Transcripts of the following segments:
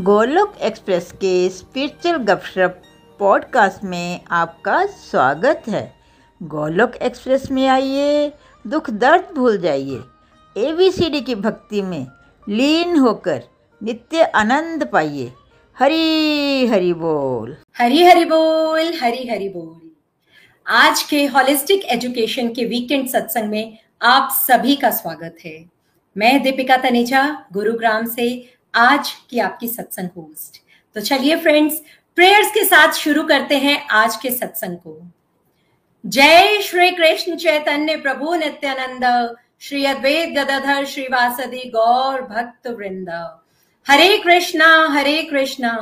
Golok express के spiritual गपशप podcast में आपका स्वागत है। गोलोक एक्सप्रेस में आइए, दुख दर्द भूल जाइए। एबीसीडी की भक्ति में लीन होकर नित्य आनंद पाइए। हरी हरि बोल। हरी हरि बोल, हरी हरि बोल। आज के होलिस्टिक एजुकेशन के वीकेंड सत्संग में आप सभी का स्वागत है। मैं दीपिका तनेजा, गुरुग्राम से आज की आपकी सत्संग होस्ट तो चलिए फ्रेंड्स प्रेयर्स के साथ शुरू करते हैं आज के सत्संग को। जय श्री कृष्ण चैतन्य प्रभु नित्यानंद, श्री अद्वैत गदाधर श्रीवासदि गौर भक्त वृंद। हरे कृष्णा हरे कृष्णा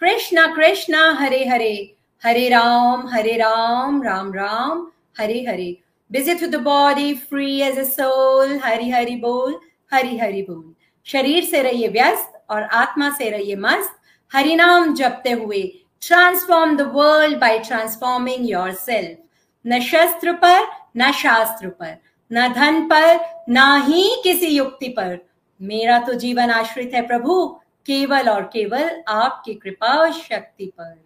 कृष्णा कृष्णा, हरे हरे। हरे राम हरे राम राम राम, हरे हरे। Busy to the body free as a soul Hari Hari बोल, हरि हरि बोल। शरीर से रहिए व्यस्त और आत्मा से रहिए मस्त। हरि नाम जपते हुए transform the world by transforming yourself न शस्त्र पर, न शास्त्र पर, न धन पर, न ही किसी युक्ति पर। मेरा तो जीवन आश्रित है प्रभु, केवल और केवल आपकी कृपा और शक्ति पर।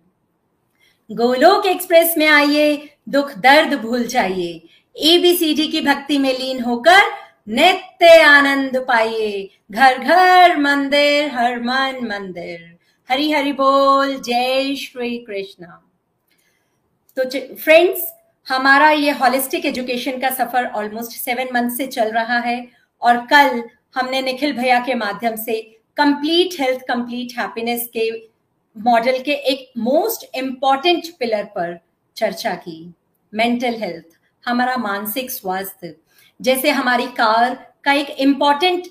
गोलोक एक्सप्रेस में आइए, दुख दर्द भूल जाइए। एबीसीडी की भक्ति में लीन होकर नित्य आनंद पाइए। घर घर मंदिर हर मन मंदिर। हरि हरि बोल, जय श्री कृष्ण। तो फ्रेंड्स हमारा ये हॉलिस्टिक एजुकेशन का सफ़र ऑलमोस्ट सेवन मंथ से चल रहा है और कल हमने निखिल भैया के माध्यम से कंप्लीट हेल्थ कंप्लीट हैप्पीनेस के मॉडल के एक मोस्ट इंपॉर्टेंट पिलर पर चर्चा की। मेंटल हेल्थ हमारा मानसिक स्वास्थ्य। जैसे हमारी कार का एक इंपॉर्टेंट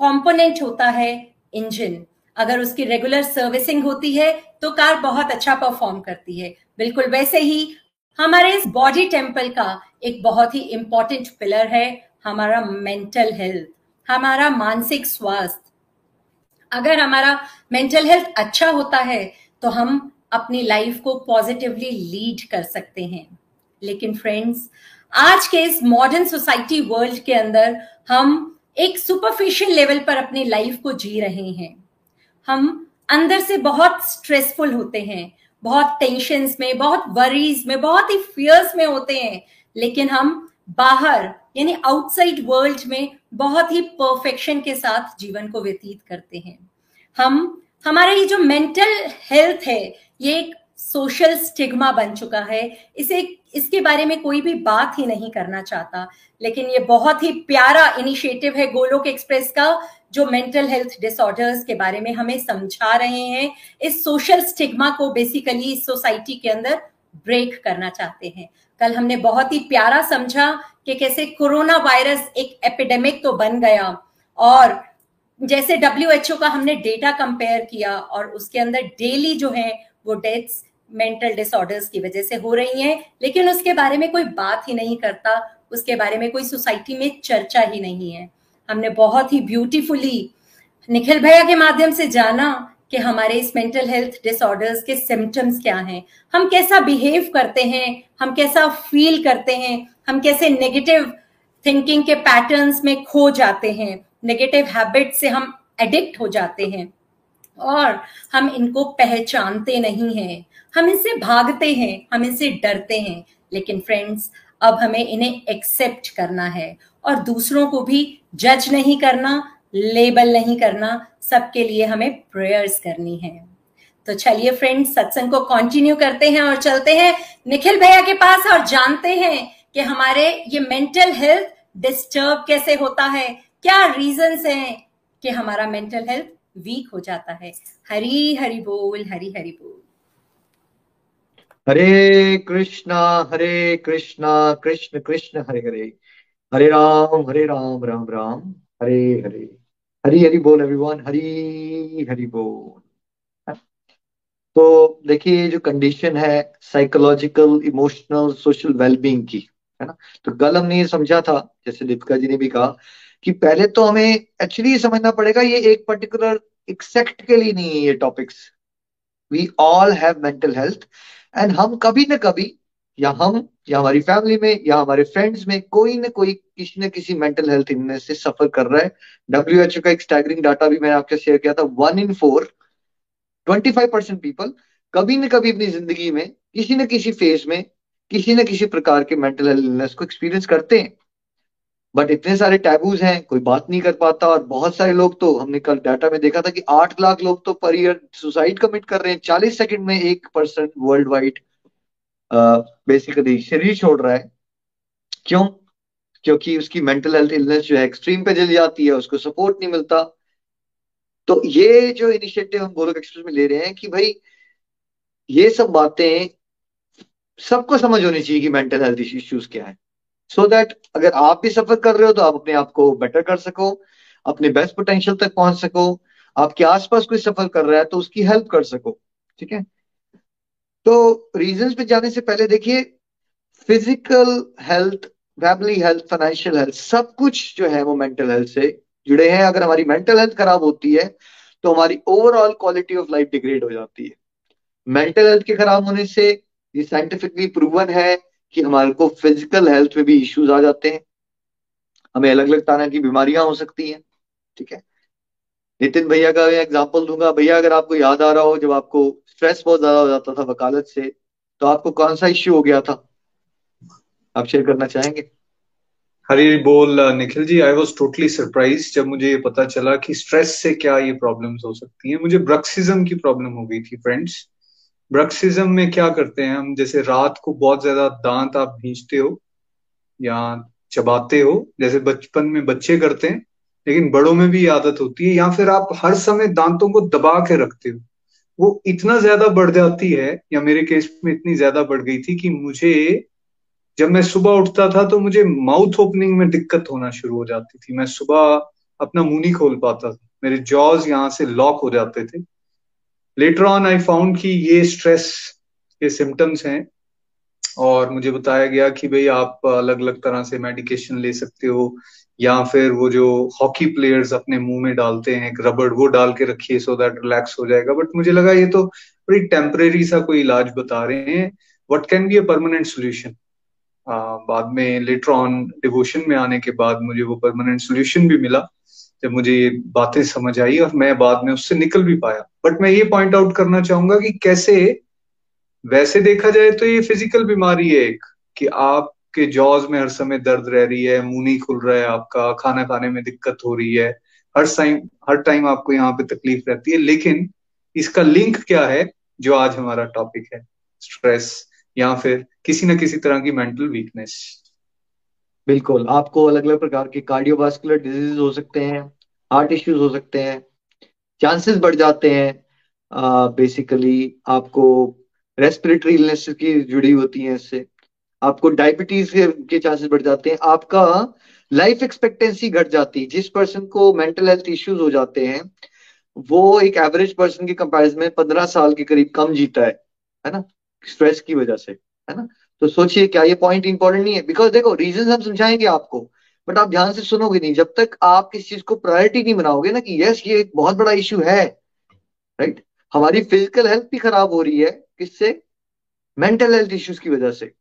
कंपोनेंट होता है इंजन अगर उसकी रेगुलर सर्विसिंग होती है तो कार बहुत अच्छा परफॉर्म करती है। बिल्कुल वैसे ही हमारे इस बॉडी टेंपल का एक बहुत ही इंपॉर्टेंट पिलर है हमारा मेंटल हेल्थ हमारा मानसिक स्वास्थ्य। अगर हमारा मेंटल हेल्थ अच्छा होता है तो हम अपनी लाइफ को पॉजिटिवली लीड कर सकते हैं। लेकिन फ्रेंड्स आज के इस मॉडर्न सोसाइटी वर्ल्ड के अंदर हम एक सुपरफिशियल लेवल पर अपनी लाइफ को जी रहे हैं। हम अंदर से बहुत स्ट्रेसफुल होते हैं, बहुत टेंशन में, बहुत वरीज में, बहुत ही फियर्स में होते हैं, लेकिन हम बाहर, यानी आउटसाइड वर्ल्ड में बहुत ही परफेक्शन के साथ जीवन को व्यतीत करते हैं। हम, हमारा ये जो मेंटल हेल्थ है, ये एक सोशल स्टिग्मा बन चुका है, इसे इसके बारे में कोई भी बात ही नहीं करना चाहता। लेकिन ये बहुत ही प्यारा इनिशिएटिव है गोलोक एक्सप्रेस का, जो मेंटल हेल्थ डिसऑर्डर्स के बारे में हमें समझा रहे हैं। इस सोशल स्टिग्मा को बेसिकली इस सोसाइटी के अंदर ब्रेक करना चाहते हैं। कल हमने बहुत ही प्यारा समझा कि कैसे कोरोना वायरस एक एपिडेमिक तो बन गया और जैसे डब्ल्यूएचओ का हमने डेटा कंपेयर किया और उसके अंदर डेली जो है वो डेथ्स मेंटल डिसऑर्डर्स की वजह से हो रही हैं, लेकिन उसके बारे में कोई बात ही नहीं करता, उसके बारे में कोई सोसाइटी में चर्चा ही नहीं है। हमने बहुत ही ब्यूटीफुली निखिल भैया के माध्यम से जाना कि हमारे इस मेंटल हेल्थ डिसऑर्डर्स के सिम्टम्स क्या हैं। हम कैसा बिहेव करते हैं, हम कैसा फील करते हैं, हम कैसे नेगेटिव थिंकिंग के पैटर्न्स में खो जाते हैं नेगेटिव हैबिट से हम एडिक्ट हो जाते हैं। और हम इनको पहचानते नहीं हैं। हम इनसे भागते हैं, हम इनसे डरते हैं, लेकिन फ्रेंड्स अब हमें इन्हें एक्सेप्ट करना है और दूसरों को भी जज नहीं करना लेबल नहीं करना, सबके लिए हमें प्रेयर्स करनी है। तो चलिए फ्रेंड्स सत्संग को कंटिन्यू करते हैं और चलते हैं निखिल भैया के पास और जानते हैं कि हमारे ये मेंटल हेल्थ डिस्टर्ब कैसे होता है, क्या रीजंस हैं कि हमारा मेंटल हेल्थ वीक हो जाता है। हरी हरी बोल, हरी हरि बोल। हरे कृष्णा हरे कृष्णा, कृष्ण कृष्ण, हरे हरे। हरे राम हरे राम राम राम। हरे हरे। हरी, हरि बोल एवरीवन हरी, हरि बोल। तो देखिए जो कंडीशन है साइकोलॉजिकल इमोशनल सोशल वेलबींग की, है ना? तो कल हमने ये समझा था, जैसे दीपिका जी ने भी कहा, कि पहले तो हमें एक्चुअली समझना पड़ेगा, ये एक पर्टिकुलर एक सेक्ट के लिए नहीं है ये topics we all have mental health and हम कभी ना कभी, या हम, या हमारी फैमिली में, या हमारे फ्रेंड्स में, कोई ना कोई, किसी न किसी मेंटल हेल्थ इलनेस से सफ़र कर रहा है। डब्ल्यू एच ओ का एक स्टैगरिंग डाटा भी मैंने आपके शेयर किया था। One in four twenty five percent people कभी न कभी अपनी ज़िंदगी में, किसी न किसी फ़ेज़ में, किसी न किसी प्रकार के मेंटल हेल्थ इलनेस को एक्सपीरियंस करते हैं। बट इतने सारे टैबूज हैं, कोई बात नहीं कर पाता और बहुत सारे लोग तो हमने कल डाटा में देखा था कि आठ लाख लोग तो पर ईयर सुसाइड कमिट कर रहे हैं। चालीस सेकंड में एक परसेंट वर्ल्ड वाइड बेसिकली शरीर छोड़ रहा है। क्यों? क्योंकि उसकी मेंटल हेल्थ इलनेस जो है एक्सट्रीम पे चली जाती है, उसको सपोर्ट नहीं मिलता। तो ये जो इनिशिएटिव हम गोलक एक्सप्रेस में ले रहे हैं कि भाई, ये सब बातें, सबको समझ होनी चाहिए कि मेंटल हेल्थ इश्यूज़ क्या है। सो दैट अगर आप भी सफ़र कर रहे हो तो आप अपने आप को बेटर कर सको, अपने बेस्ट पोटेंशियल तक पहुँच सको, आपके आसपास कोई सफ़र कर रहा है तो उसकी हेल्प कर सको, ठीक है? तो रीजंस पे जाने से पहले देखिए physical health family health financial health सब कुछ जो है वो मेंटल हेल्थ से जुड़े हैं। अगर हमारी मेंटल हेल्थ खराब होती है तो हमारी overall quality of life degrade हो जाती है। मेंटल हेल्थ के खराब होने से ये साइंटिफिकली प्रूवन है कि हमारे को फ़िज़िकल हेल्थ में भी इश्यूज़ आ जाते हैं। हमें अलग अलग तरह की बीमारियाँ हो सकती हैं, ठीक है? नितिन भैया का एग्ज़ाम्पल दूँगा। भैया, अगर आपको याद आ रहा हो, जब आपको स्ट्रेस बहुत ज़्यादा हो जाता था वकालत से तो आपको कौन सा इश्यू हो गया था? आप शेयर करना चाहेंगे? हरी बोल Nikhil ji I was totally surprise जब मुझे ये पता चला कि स्ट्रेस से क्या ये प्रॉब्लम्स हो सकती हैं। मुझे ब्रक्सिज्म की प्रॉब्लम हो गई थी फ्रेंड्स ब्रक्सिज्म में क्या करते हैं हम? जैसे रात को बहुत ज़्यादा दांत आप भींचते हो या चबाते हो, जैसे बचपन में बच्चे करते हैं, लेकिन बड़ों में भी आदत होती है, या फिर आप हर समय दांतों को दबा के रखते हो। वो इतना ज़्यादा बढ़ जाती है, या मेरे केस में इतनी ज़्यादा बढ़ गई थी कि मुझे जब मैं सुबह उठता था तो मुझे माउथ ओपनिंग में दिक्कत होना शुरू हो जाती थी। मैं सुबह अपना मुँह नहीं खोल पाता था। मेरे जॉज यहाँ से लॉक हो जाते थे। लेटर ऑन आई फाउंड कि ये स्ट्रेस के सिम्टम्स हैं और मुझे बताया गया कि भाई आप अलग अलग तरह से मेडिकेशन ले सकते हो या फिर वो जो हॉकी प्लेयर्स अपने मुँह में डालते हैं रबड़ वो डाल के रखिए सो दैट रिलैक्स हो जाएगा। बट मुझे लगा ये तो बड़ी टेम्परेरी सा कोई इलाज बता रहे हैं। What can be a permanent solution बाद में लेटर ऑन डिवोशन में आने के बाद मुझे वो परमानेंट सोल्यूशन भी मिला। जब मुझे ये बातें समझ आई और मैं बाद में उससे निकल भी पाया। बट मैं ये पॉइंट आउट करना चाहूँगा कि कैसे वैसे देखा जाए तो ये फ़िज़िकल बीमारी है एक, कि आपके जॉज में हर समय दर्द रह रही है, मुँह नहीं खुल रहा है आपका, खाना खाने में दिक्कत हो रही है, हर टाइम हर टाइम आपको यहाँ पे तकलीफ़ रहती है। लेकिन इसका लिंक क्या है जो आज हमारा टॉपिक है? स्ट्रेस या फिर किसी न किसी तरह की मेंटल वीकनेस बिल्कुल, आपको अलग अलग प्रकार के कार्डियोवास्कुलर डिज़ीज़ हो सकते हैं हार्ट इश्यूज़ हो सकते हैं चांसेस बढ़ जाते हैं। बेसिकली आपको रेस्पिरेटरी इलनेस की जुड़ी होती है इससे। आपको डायबिटीज़ के चांसेस बढ़ जाते हैं। आपका लाइफ एक्सपेक्टेंसी घट जाती है। जिस पर्सन को मेंटल हेल्थ इश्यूज़ हो जाते हैं, वो एक एवरेज पर्सन के कंपैरिजन में पंद्रह साल के करीब कम जीता है है ना? स्ट्रेस की वजह से, है ना? तो सोचिए क्या ये पॉइंट इंपॉर्टेंट नहीं है? बिकॉज़ देखो रीजन हम समझाएँगे आपको बट आप ध्यान से सुनोगे नहीं। जब तक आप किस चीज़ को प्रायोरिटी नहीं बनाओगे ना कि यस ये एक बहुत बड़ा इश्यू है राइट right? हमारी फ़िज़िकल हेल्थ भी खराब हो रही है किससे? मेंटल हेल्थ इश्यूज़ की वजह से।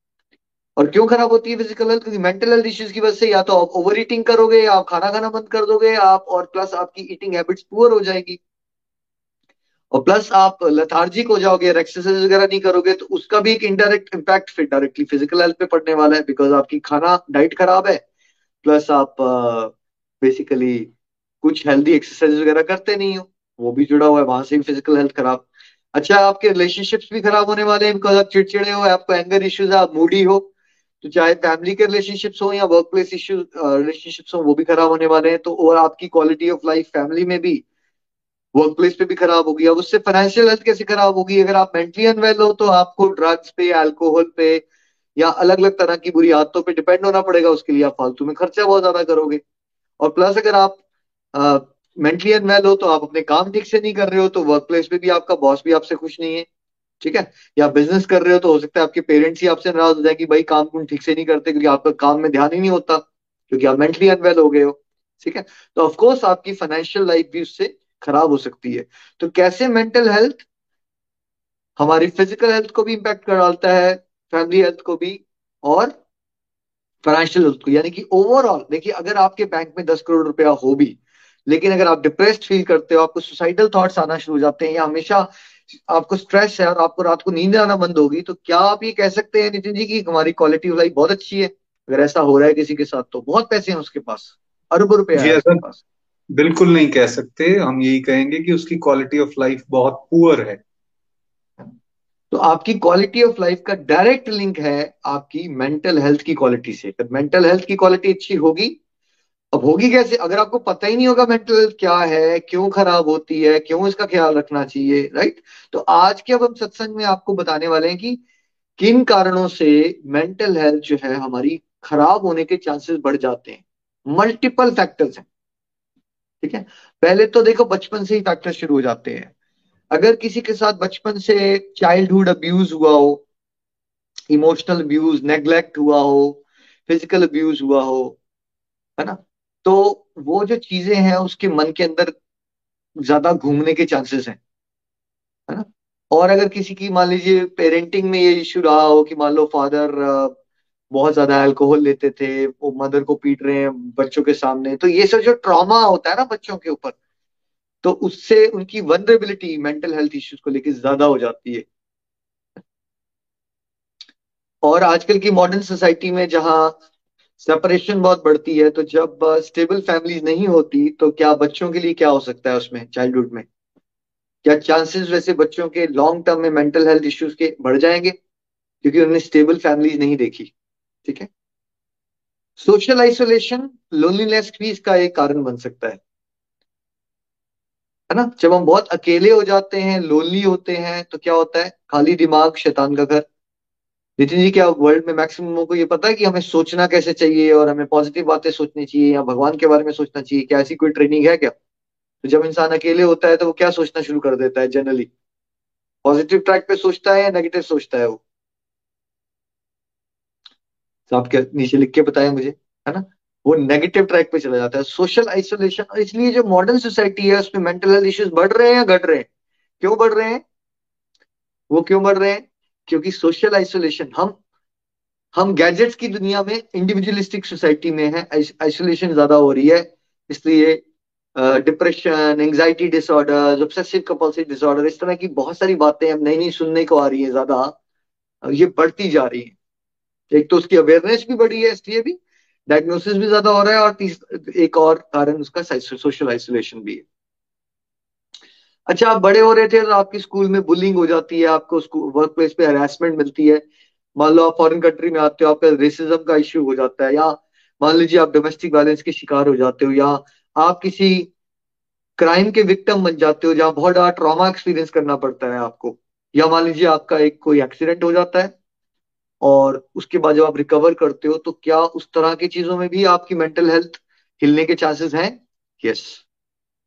और क्यों खराब होती है फ़िज़िकल हेल्थ क्योंकि मेंटल हेल्थ इश्यूज़ की वजह से या तो आप ओवर ईटिंग करोगे, या आप खाना खाना बंद कर दोगे, आप और प्लस आपकी ईटिंग हैबिट्स पुअर हो जाएगी। और प्लस आप लथार्जिक हो जाओगे एक्सरसाइज वगैरह नहीं करोगे तो उसका भी एक इनडायरेक्ट इम्पैक्ट फिर डायरेक्टली फ़िज़िकल हेल्थ पे पड़ने वाला है बिकॉज़ आपकी खाना डाइट खराब है। प्लस आप बेसिकली कुछ हेल्दी एक्सरसाइज वगैरह करते नहीं हो, वो भी जुड़ा हुआ है, वहाँ से भी फ़िज़िकल हेल्थ खराब। अच्छा आपके रिलेशनशिप्स भी खराब होने वाले हैं बिकॉज़ आप चिड़चिड़े हो, आपको एंगर इश्यूज़ है आप मूडी हो तो चाहे फैमिली के रिलेशनशिप्स हो या वर्क प्लेस इश्यू रिलेशनशिप्स हो, वो भी खराब होने वाले हैं। तो और आपकी क्वालिटी ऑफ़ लाइफ फैमिली में भी वर्क प्लेस पे भी खराब होगी, अब उससे फाइनेंशियल हेल्थ कैसे खराब होगी? अगर आप मेंटली अनवेल हो तो आपको ड्रग्स पे अल्कोहल पे, या अलग अलग तरह की बुरी आदतों पे डिपेंड होना पड़ेगा उसके लिए आप फालतू में खर्चा बहुत ज़्यादा करोगे। और प्लस अगर आप मेंटली अनवेल हो तो आप अपने काम ठीक से नहीं कर रहे हो तो वर्क प्लेस पे भी आपका बॉस भी आपसे खुश नहीं है, ठीक है? या बिज़नेस कर रहे हो तो हो सकता है आपके पेरेंट्स ही आपसे नाराज़ हो जाए कि भाई काम तुम ठीक से नहीं करते, क्योंकि आपका काम में ध्यान ही नहीं होता, क्योंकि आप मेंटली अनवेल हो गए हो, ठीक है? तो ऑफकोर्स आपकी फाइनेंशियल लाइफ भी उससे खराब हो सकती है। तो कैसे मेंटल हेल्थ हमारी फ़िज़िकल हेल्थ को भी इंपैक्ट कर डालता है फैमिली हेल्थ को भी और फाइनेंशियल हेल्थ को। यानी कि ओवरऑल देखिए अगर आपके बैंक में दस करोड़ रुपया हो भी लेकिन अगर आप डिप्रेस्ड फील करते हो आपको सुसाइडल थॉट्स आना शुरू हो जाते हैं या हमेशा आपको स्ट्रेस है और आपको रात को नींद आना बंद होगी तो क्या आप ये कह सकते हैं नितिन जी की हमारी क्वालिटी ऑफ़ लाइफ बहुत अच्छी है? अगर ऐसा हो रहा है किसी के साथ तो बहुत पैसे हैं उसके पास अरबों रुपए है उसके पास। बिल्कुल नहीं कह सकते। हम यही कहेंगे कि उसकी क्वालिटी ऑफ़ लाइफ बहुत पुअर है। तो आपकी क्वालिटी ऑफ़ लाइफ का डायरेक्ट लिंक है आपकी मेंटल हेल्थ की क्वालिटी से। अगर मेंटल हेल्थ की क्वालिटी अच्छी होगी, अब होगी कैसे? अगर आपको पता ही नहीं होगा मेंटल हेल्थ क्या है, क्यों खराब होती है, क्यों इसका ख्याल रखना चाहिए राइट तो आज के अब हम सत्संग में आपको बताने वाले हैं कि किन कारणों से मेंटल हेल्थ जो है हमारी खराब होने के चांसेस बढ़ जाते हैं। मल्टीपल फैक्टर्स हैं। ठीक है? पहले तो देखो, बचपन से ही फैक्टर शुरू हो जाते हैं। अगर किसी के साथ बचपन से चाइल्डहुड अब्यूज हुआ हो इमोशनल अब्यूज नेग्लेक्ट हुआ हो फ़िज़िकल अब्यूज हुआ हो, है ना? तो वो जो चीज़ें हैं, उसके मन के अंदर ज़्यादा घूमने के चांसेस हैं, है ना? और अगर किसी की, मान लीजिए पेरेंटिंग में ये इश्यू रहा हो कि मान लो फादर बहुत ज़्यादा अल्कोहल लेते थे, वो मदर को पीट रहे हैं बच्चों के सामने। तो ये सब जो ट्रॉमा होता है ना बच्चों के ऊपर तो उससे उनकी वनरेबिलिटी मेंटल हेल्थ इश्यूज़ को लेकर ज़्यादा हो जाती है। और आजकल की मॉडर्न सोसाइटी में जहाँ सेपरेशन बहुत बढ़ती है तो जब स्टेबल फैमिली नहीं होती तो क्या बच्चों के लिए क्या हो सकता है उसमें चाइल्डहुड में? क्या चांसेस वैसे बच्चों के लॉन्ग टर्म में मेंटल हेल्थ इश्यूज़ के बढ़ जाएँगे? क्योंकि उन्होंने स्टेबल फैमिलीज़ नहीं देखी। ठीक है? सोशल आइसोलेशन लोनलीनेस भी इसका एक कारण बन सकता है। है ना? जब हम बहुत अकेले हो जाते हैं लोनली होते हैं तो क्या होता है? खाली दिमाग शैतान का घर। नितिन जी, क्या वर्ल्ड में मैक्सिमम लोगों को ये पता है कि हमें सोचना कैसे चाहिए और हमें पॉजिटिव बातें सोचनी चाहिए या भगवान के बारे में सोचना चाहिए? क्या ऐसी कोई ट्रेनिंग है क्या? तो जब इंसान अकेले होता है तो वो क्या सोचना शुरू कर देता है जनरली पॉजिटिव ट्रैक पे सोचता है या नेगेटिव सोचता है वो? तो आप क्या नीचे लिख के बताएँ मुझे, है ना? वो नेगेटिव ट्रैक पे चला जाता है। सोशल आइसोलेशन और इसलिए जो मॉडर्न सोसाइटी है, उसमें मेंटल हेल्थ इश्यूज़ बढ़ रहे हैं या घट रहे हैं? क्यों बढ़ रहे हैं? वो क्यों बढ़ रहे हैं? क्योंकि सोशल आइसोलेशन हम हम गैजेट्स की दुनिया में इंडिविजुअलिस्टिक सोसाइटी में है। आइसोलेशन ज़्यादा हो रही है। इसलिए depression anxiety disorder obsessive compulsive disorder इस तरह की बहुत सारी बातें हम नई नई सुनने को आ रही है ज़्यादा। ये बढ़ती जा रही है। एक तो उसकी अवेयरनेस भी बढ़ी है, इसलिए भी। डायग्नोसिस भी ज़्यादा हो रहा है और एक और कारण उसका सोशल आइसोलेशन भी है। अच्छा आप बड़े हो रहे थे तो आपकी स्कूल में बुलिंग हो जाती है, आपको वर्क प्लेस पे हरासमेंट मिलती है। मान लो आप फॉरेन कंट्री में आते हो, आपका रेसिज्म का इश्यू हो जाता है, या मान लीजिए आप डोमेस्टिक वायलेंस के शिकार हो जाते हो, या आप किसी क्राइम के विक्टिम बन जाते हो, जहाँ बहुत ज़्यादा ट्रॉमा एक्सपीरियंस करना पड़ता है आपको। या मान लीजिए आपका एक कोई एक्सीडेंट हो जाता है और उसके बाद जब आप रिकवर करते हो तो क्या उस तरह की चीज़ों में भी आपकी मेंटल हेल्थ हिलने के चांसेस हैं? यस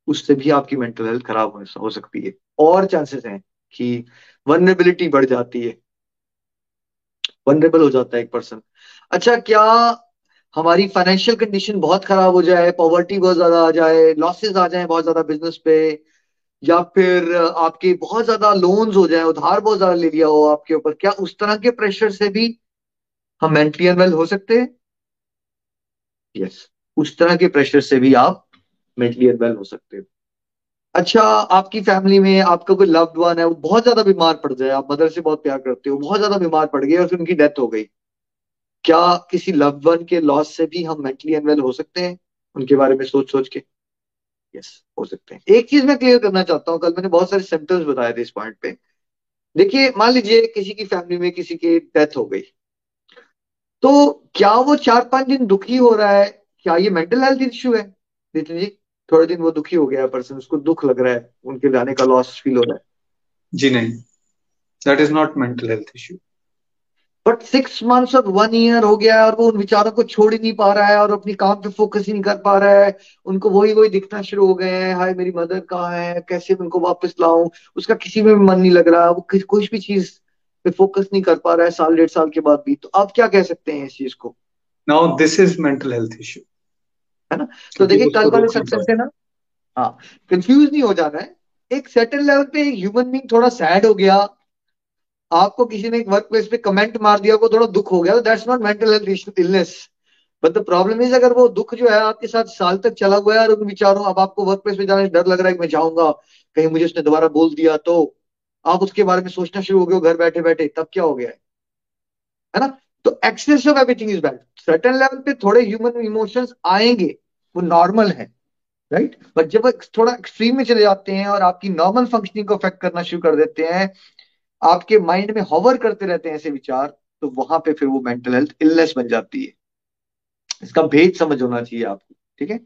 उससे भी आपकी मेंटल हेल्थ खराब हो सकती है। और चांसेस हैं कि वनरेबिलिटी बढ़ जाती है। वनरेबल हो जाता है एक पर्सन अच्छा क्या हमारी फाइनेंशियल कंडीशन बहुत खराब हो जाए पॉवर्टी बहुत ज़्यादा आ जाए लॉसेस आ जाए बहुत ज़्यादा बिज़नेस पे? या फिर आपके बहुत ज़्यादा लोन्स हो जाए, उधार बहुत ज़्यादा ले लिया हो आपके ऊपर, क्या उस तरह के प्रेशर से भी हम मेंटली अनवेल हो सकते हैं? Yes yes. उस तरह के प्रेशर से भी आप मेंटली अनवेल हो सकते हो। अच्छा आपकी फैमिली में आपका कोई लव्ड वन है, वो बहुत ज़्यादा बीमार पड़ जाए, आप मदर से बहुत प्यार करते हो, बहुत ज़्यादा बीमार पड़ गए और फिर उनकी डेथ हो गई। क्या किसी लव्ड वन के लॉस से भी हम मेंटली अनवेल हो सकते हैं? उनके बारे में सोच सोच के। यस हो सकते हैं। एक चीज़ मैं क्लियर करना चाहता हूँ, कल मैंने बहुत सारे सिम्टम्स बताए थे इस पॉइंट पे। देखिए, मान लीजिए किसी की फैमिली में किसी की डेथ हो गई। तो क्या वो चार पाँच दिन दुखी हो रहा है? क्या ये मेंटल हेल्थ इश्यू है? नितिन जी, थोड़े दिन वो दुखी हो गया पर्सन उसको दुख लग रहा है, उनके जाने का लॉस फील हो रहा है। जी नहीं that is not mental health issue but six months और वन ईयर हो गया है और वो उन विचारों को छोड़ ही नहीं पा रहा है और अपनी काम पे फोकस ही नहीं कर पा रहा है। उनको वही वही दिखना शुरू हो गए हैं। हाय मेरी मदर कहाँ है? कैसे उनको वापस लाऊं? उसका किसी में भी मन नहीं लग रहा। वो कुछ भी चीज़ पे फोकस नहीं कर पा रहा है साल डेढ़ साल के बाद भी। तो आप क्या कह सकते हैं इस चीज़ को? Now this is mental health issue है ना? तो देखिए कल वाले सत्संग से ना? हाँ कंफ्यूज नहीं हो जाना है। एक सेटल लेवल पे ह्यूमन बींग थोड़ा सैड हो गया। आपको किसी ने एक वर्क प्लेस पे कमेंट मार दिया को थोड़ा दुख हो गया that's not mental health illness but the problem is अगर वो दुख जो है आपके साथ साल तक चला हुआ है, और उन विचारों, अब आपको वर्क प्लेस में जाने डर लग रहा है कि मैं जाऊँगा, कहीं मुझे उसने दोबारा बोल दिया तो आप उसके बारे में सोचना शुरू हो गए घर बैठे बैठे तब क्या हो गया है? है ना? तो excess of everything is bad certain level पे थोड़े ह्यूमन इमोशंस आएँगे, वो नॉर्मल है राइट बट जब थोड़ा एक्सट्रीम में चले जाते हैं, और आपकी नॉर्मल फंक्शनिंग को अफेक्ट करना शुरू कर देते हैं आपके माइंड में हॉवर करते रहते हैं ऐसे विचार तो वहाँ पे फिर वो मेंटल हेल्थ इलनेस बन जाती है। इसका भेद समझ होना चाहिए आपको, ठीक है?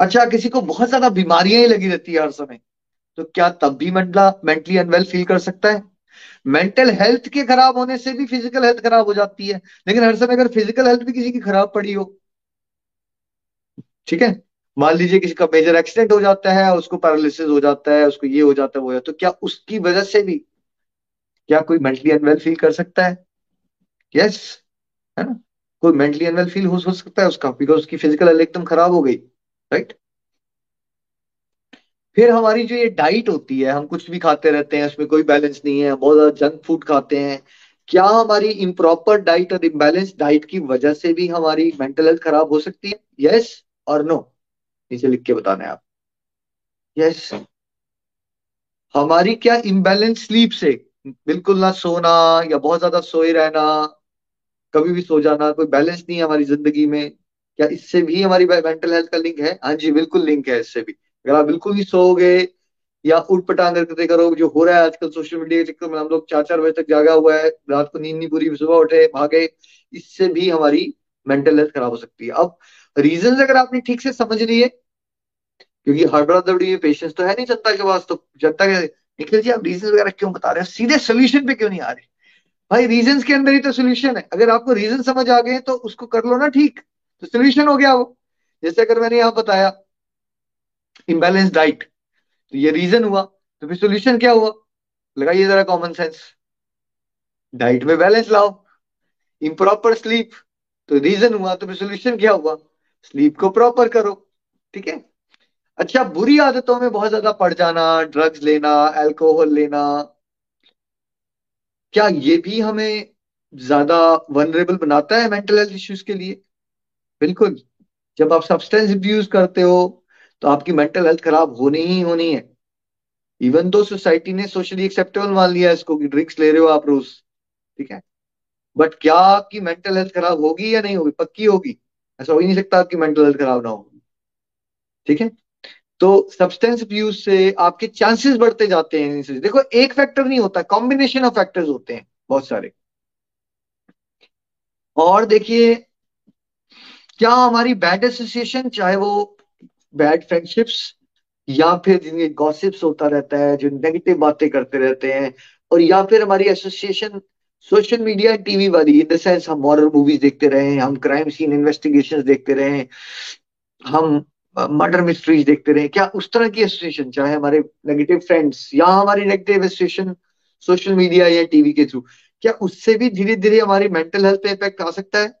अच्छा किसी को बहुत ज़्यादा बीमारियाँ ही लगी रहती है हर समय तो क्या तब भी मेंटला मेंटली अनवेल फील कर सकता है? मेंटल हेल्थ के खराब होने से भी फ़िज़िकल हेल्थ खराब हो जाती है, लेकिन हर समय अगर फ़िज़िकल हेल्थ भी किसी की खराब पड़ी हो, ठीक है? मान लीजिए किसी का मेजर एक्सीडेंट हो जाता है, उसको पैरालिसिस हो जाता है, उसको ये हो जाता है, वो है तो क्या उसकी वजह से भी क्या कोई मेंटली अनवेल फील कर सकता है? यस है ना? कोई मेंटली अनवेल फील हो सकता है उसका बिकॉज़ उसकी फ़िज़िकल हेल्थ एकदम खराब हो गई राइट right? फिर हमारी जो ये डाइट होती है, हम कुछ भी खाते रहते हैं, उसमें कोई बैलेंस नहीं है बहुत ज़्यादा जंक फ़ूड खाते हैं, क्या हमारी इम्प्रॉपर डाइट और इम्बेलेंस डाइट की वजह से भी हमारी मेंटल हेल्थ खराब हो सकती है? यस और नो नीचे लिख के बताना है आप। यस हमारी क्या इम्बेलेंस स्लीप से बिल्कुल ना सोना या बहुत ज़्यादा सोए रहना, कभी भी सो जाना, कोई बैलेंस नहीं है हमारी ज़िंदगी में। क्या इससे भी हमारी मेंटल हेल्थ का लिंक है? हाँ जी, बिल्कुल लिंक है इससे भी। अगर आप बिल्कुल भी सोओगे या उठ पटांग करते करो, जो हो रहा है आजकल सोशल मीडिया के चक्कर में, हम लोग चार चार बजे तक जागा हुआ है, रात को नींद नहीं पूरी, सुबह उठे, भागे, इससे भी हमारी मेंटल हेल्थ खराब हो सकती है। अब रीजन अगर आपने ठीक से समझ लिए, क्योंकि हड़बड़ा दबड़ी में पेशेंस तो है नहीं जनता के पास तो जनता के निखिल जी, आप रीजन वगैरह क्यों बता रहे हैं? सीधे सोल्यूशन पे क्यों नहीं आ रहे? भाई रीजन के अंदर ही तो सोल्यूशन है। अगर आपको रीजन समझ आ गए तो उसको कर लो ना ठीक। तो सोल्यूशन हो गया वो। जैसे अगर मैंने यहाँ बताया इम्बेलेंस डाइट तो ये रीजन हुआ। तो फिर सोल्यूशन क्या हुआ? लगाइए जरा कॉमन सेंस डाइट में बैलेंस लाओ। इम्प्रॉपर स्लीप तो रीजन हुआ। तो फिर सोल्यूशन क्या हुआ? स्लीप को प्रॉपर करो। ठीक है? अच्छा बुरी आदतों में बहुत ज़्यादा पड़ जाना ड्रग्स लेना अल्कोहल लेना, क्या ये भी हमें ज़्यादा वनरेबल बनाता है मेंटल हेल्थ इश्यूज़ के लिए? बिल्कुल। जब आप सब्सटेंस अब्यूज करते हो तो आपकी मेंटल हेल्थ खराब होनी ही होनी है। इवन दो सोसाइटी ने सोशली एक्सेप्टेबल मान लिया इसको कि ड्रिंक्स ले रहे हो आप रोज, ठीक है? बट क्या आपकी मेंटल हेल्थ खराब होगी या नहीं होगी? पक्की होगी। ऐसा हो ही नहीं सकता आपकी मेंटल हेल्थ खराब ना होगी ठीक है? तो सब्सटेंस अब्यूज से आपके चांसेस बढ़ते जाते हैं देखो, एक फैक्टर नहीं होता कॉम्बिनेशन ऑफ़ फैक्टर्स होते हैं, बहुत सारे। और देखिए, क्या हमारी बैड एसोसिएशन चाहे वो बैड फ्रेंडशिप्स या फिर जिनके गॉसिप्स होता रहता है, जो नेगेटिव बातें करते रहते हैं, और या फिर हमारी एसोसिएशन सोशल मीडिया टीवी वाली इन द सेंस हम मॉरल मूवीज़ देखते रहे, हम क्राइम सीन इन्वेस्टिगेशन देखते रहे, हम मर्डर मिस्ट्रीज देखते रहे। क्या उस तरह की एसोसिएशन चाहे हमारे नेगेटिव फ्रेंड्स या हमारी नेगेटिव एसोसिएशन सोशल मीडिया या टीवी के थ्रू क्या उससे भी धीरे धीरे हमारी मेंटल हेल्थ पे इफ़ेक्ट आ सकता है?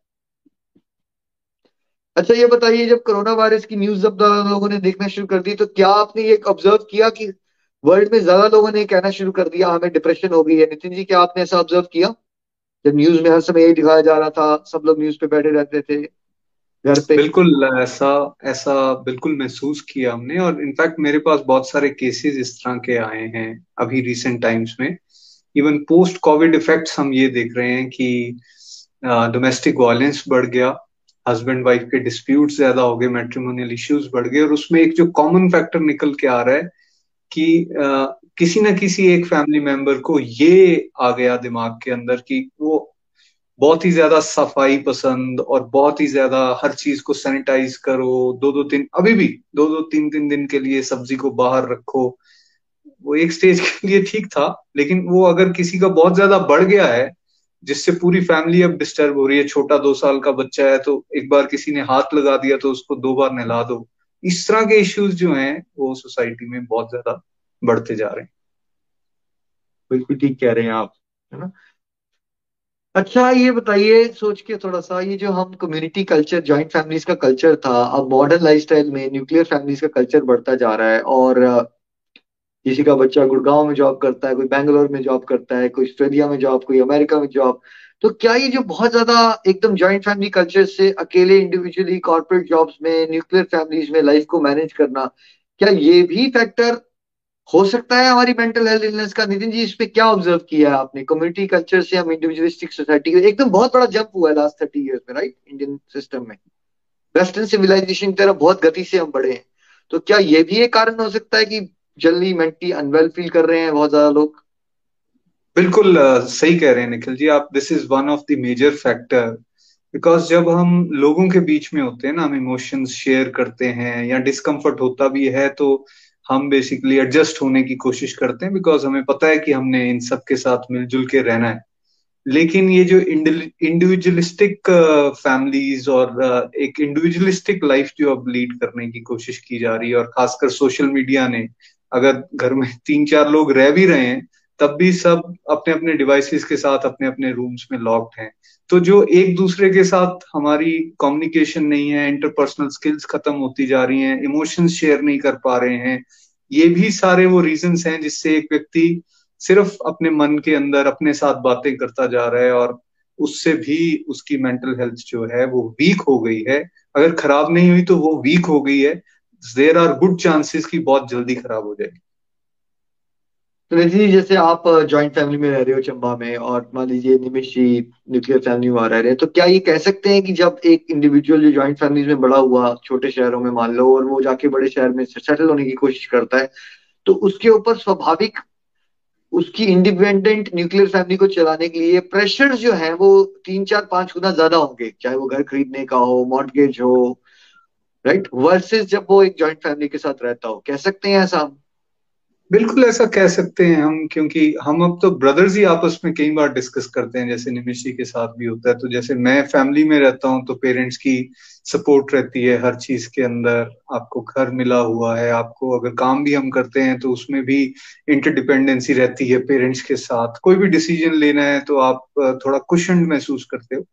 अच्छा ये बताइए, जब कोरोना वायरस की न्यूज़ जब लोगों ने देखना शुरू कर दी तो क्या आपने ये ऑब्ज़र्व किया कि वर्ल्ड में ज़्यादा लोगों ने कहना शुरू कर दिया, हमें डिप्रेशन हो गई है? नितिन जी, क्या आपने ऐसा ऑब्ज़र्व किया? जब न्यूज़ में हर समय यही दिखाया जा रहा था, सब लोग न्यूज़ पे बैठे रहते थे। घर पे बिल्कुल ऐसा ऐसा बिल्कुल महसूस किया हमने और इनफैक्ट मेरे पास बहुत सारे केसेस इस तरह के आए हैं अभी रिसेंट टाइम्स में। इवन पोस्ट कोविड इफेक्ट्स हम ये देख रहे हैं कि डोमेस्टिक वायलेंस बढ़ गया हस्बैंड वाइफ के डिस्प्यूट ज़्यादा हो गए मेट्रीमोनियल इश्यूज़ बढ़ गए और उसमें एक जो कॉमन फैक्टर निकल के आ रहा है कि आ, किसी ना किसी एक फैमिली मेंबर को ये आ गया दिमाग के अंदर कि वो बहुत ही ज़्यादा सफ़ाई पसंद और बहुत ही ज़्यादा हर चीज़ को सैनिटाइज करो। दो दो तीन अभी भी दो दो तीन तीन दिन के लिए सब्ज़ी को बाहर रखो। वो एक स्टेज के लिए ठीक था, लेकिन वो अगर किसी का बहुत ज़्यादा बढ़ गया है, जिससे पूरी फैमिली अब डिस्टर्ब हो रही है, छोटा दो साल का बच्चा है तो एक बार किसी ने हाथ लगा दिया तो उसको दो बार नहला दो। इस तरह के इश्यूज़ जो हैं, वो सोसाइटी में बहुत ज़्यादा बढ़ते जा रहे हैं। बिल्कुल ठीक कह रहे हैं आप, है ना? अच्छा ये बताइए, सोच के थोड़ा सा, ये जो हम कम्युनिटी कल्चर जॉइंट फैमिलीज़ का कल्चर था, अब मॉडर्न लाइफस्टाइल में न्यूक्लियर फैमिलीज़ का कल्चर बढ़ता जा रहा है और किसी का बच्चा गुड़गांव में जॉब करता है, कोई बैंगलोर में जॉब करता है, कोई ऑस्ट्रेलिया में जॉब कोई अमेरिका में जॉब तो क्या ये जो बहुत ज़्यादा एकदम ज्वाइंट फैमिली कल्चर से अकेले इंडिविजुअली कॉर्पोरेट जॉब्स में न्यूक्लियर फैमिलीज़ में लाइफ को मैनेज करना, क्या ये भी फैक्टर हो सकता है हमारी मेंटल हेल्थ इलनेस का। नितिन जी, इस पे क्या ऑब्ज़र्व किया है आपने? कम्युनिटी कल्चर से हम इंडिविजुअलिस्टिक सोसाइटी एकदम बहुत बड़ा जंप हुआ है लास्ट थर्टी ईयर्स में राइट इंडियन सिस्टम में। वेस्टर्न सिविलाइजेशन की तरफ़ बहुत गति से हम बढ़े हैं। तो क्या ये भी एक कारण हो सकता है कि जल्दी मेंटली अनवेल फील कर रहे हैं बहुत ज़्यादा लोग? बिल्कुल सही कह रहे हैं निखिल जी आप। This is one of the major factor because जब हम लोगों के बीच में होते हैं ना, हम इमोशंस शेयर करते हैं या डिस्कम्फर्ट होता भी है तो हम बेसिकली एडजस्ट होने की कोशिश करते हैं बिकॉज़ हमें पता है कि हमने इन सब के साथ मिलजुल के रहना है। लेकिन ये जो इंडिविजुअलिस्टिक फैमिलीज़ और uh, एक इंडिविजुअलिस्टिक लाइफ जो अब लीड करने की कोशिश की जा रही है और खासकर सोशल मीडिया ने अगर घर में तीन चार लोग रह भी रहे हैं तब भी सब अपने अपने डिवाइसेस के साथ अपने अपने रूम्स में लॉक्ड हैं। तो जो एक दूसरे के साथ हमारी कम्युनिकेशन नहीं है इंटरपर्सनल स्किल्स खत्म होती जा रही हैं इमोशंस शेयर नहीं कर पा रहे हैं, ये भी सारे वो रीजंस हैं जिससे एक व्यक्ति सिर्फ़ अपने मन के अंदर, अपने साथ बातें करता जा रहा है और उससे भी उसकी मेंटल हेल्थ जो है वो वीक हो गई है। अगर खराब नहीं हुई तो वो वीक हो गई है। देर आर गुड चांसेस की बहुत जल्दी खराब हो जाएगी। तो जी जैसे आप जॉइंट फैमिली में रह रहे हो चंबा में और मान लीजिए निमिश जी न्यूक्लियर फैमिली में रह रहे हैं तो क्या ये कह सकते हैं कि जब एक इंडिविजुअल जो जॉइंट फैमिली में बड़ा हुआ, छोटे शहरों में मान लो और वो जाके बड़े शहर में सेटल होने की कोशिश करता है तो उसके ऊपर स्वाभाविक उसकी इंडिपेंडेंट न्यूक्लियर फैमिली को चलाने के लिए प्रेशर जो है वो तीन चार पाँच गुना ज़्यादा होंगे, चाहे वो घर खरीदने का हो मॉडगेज हो राइट वर्सेस जब वो एक जॉइंट फैमिली के साथ रहता हो, कह सकते हैं ऐसा हम? बिल्कुल ऐसा कह सकते हैं हम, क्योंकि हम अब तो ब्रदर्स ही आपस में कई बार डिस्कस करते हैं, जैसे निमिश जी के साथ भी होता है। तो जैसे मैं फैमिली में रहता हूँ तो पेरेंट्स की सपोर्ट रहती है हर चीज़ के अंदर। आपको घर मिला हुआ है, आपको अगर काम भी हम करते हैं तो उसमें भी इंटरडिपेंडेंसी रहती है पेरेंट्स के साथ। कोई भी डिसीज़न लेना है तो आप थोड़ा कुशन महसूस करते हो।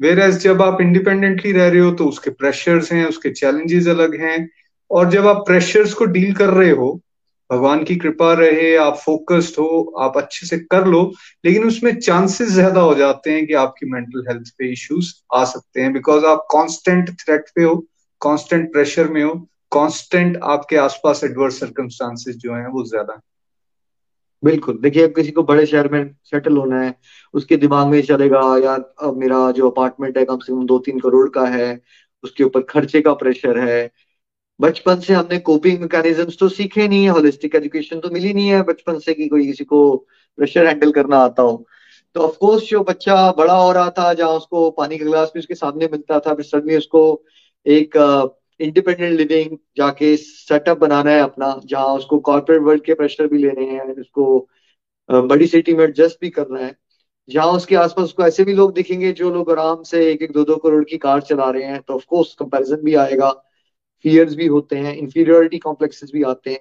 वेर एज जब आप इंडिपेंडेंटली रह रहे हो तो उसके प्रेशर्स हैं, उसके चैलेंजेस अलग हैं। और जब आप प्रेशर्स को डील कर रहे हो भगवान की कृपा रहे, आप फोकस्ड हो, आप अच्छे से कर लो, लेकिन उसमें चांसेस ज़्यादा हो जाते हैं कि आपकी मेंटल हेल्थ पे इश्यूज़ आ सकते हैं बिकॉज़ आप कांस्टेंट थ्रेट पे हो कांस्टेंट प्रेशर में हो कांस्टेंट आपके आसपास एडवर्स सर्कमस्टांसेस जो हैं वो ज़्यादा है। बिल्कुल। देखिए, अब किसी को बड़े शहर में सेटल होना है, उसके दिमाग में चलेगा यार अब मेरा जो अपार्टमेंट है कम से कम दो तीन करोड़ का है, उसके ऊपर खर्चे का प्रेशर है बचपन से हमने कोपिंग मैकेनिज्म्स तो सीखे नहीं है होलिस्टिक एजुकेशन तो मिली नहीं है, बचपन से कि कोई किसी को प्रेशर हैंडल करना आता हो। तो ऑफकोर्स जो बच्चा बड़ा हो रहा था, जहाँ उसको पानी का गिलास भी उसके सामने मिलता था, फिर सडनली उसको एक इंडिपेंडेंट लिविंग जाके सेटअप बनाना है अपना, जहाँ उसको कॉर्पोरेट वर्ल्ड के प्रेशर भी लेने हैं उसको बड़ी सिटी में एडजस्ट भी करना है। जहाँ उसके आसपास उसको ऐसे भी लोग दिखेंगे जो लोग आराम से एक एक दो दो करोड़ की कार चला रहे हैं तो ऑफकोर्स कंपेरिजन भी आएगा। फियर्स भी होते हैं इंफीरियोरिटी कॉम्प्लेक्सेस भी आते हैं।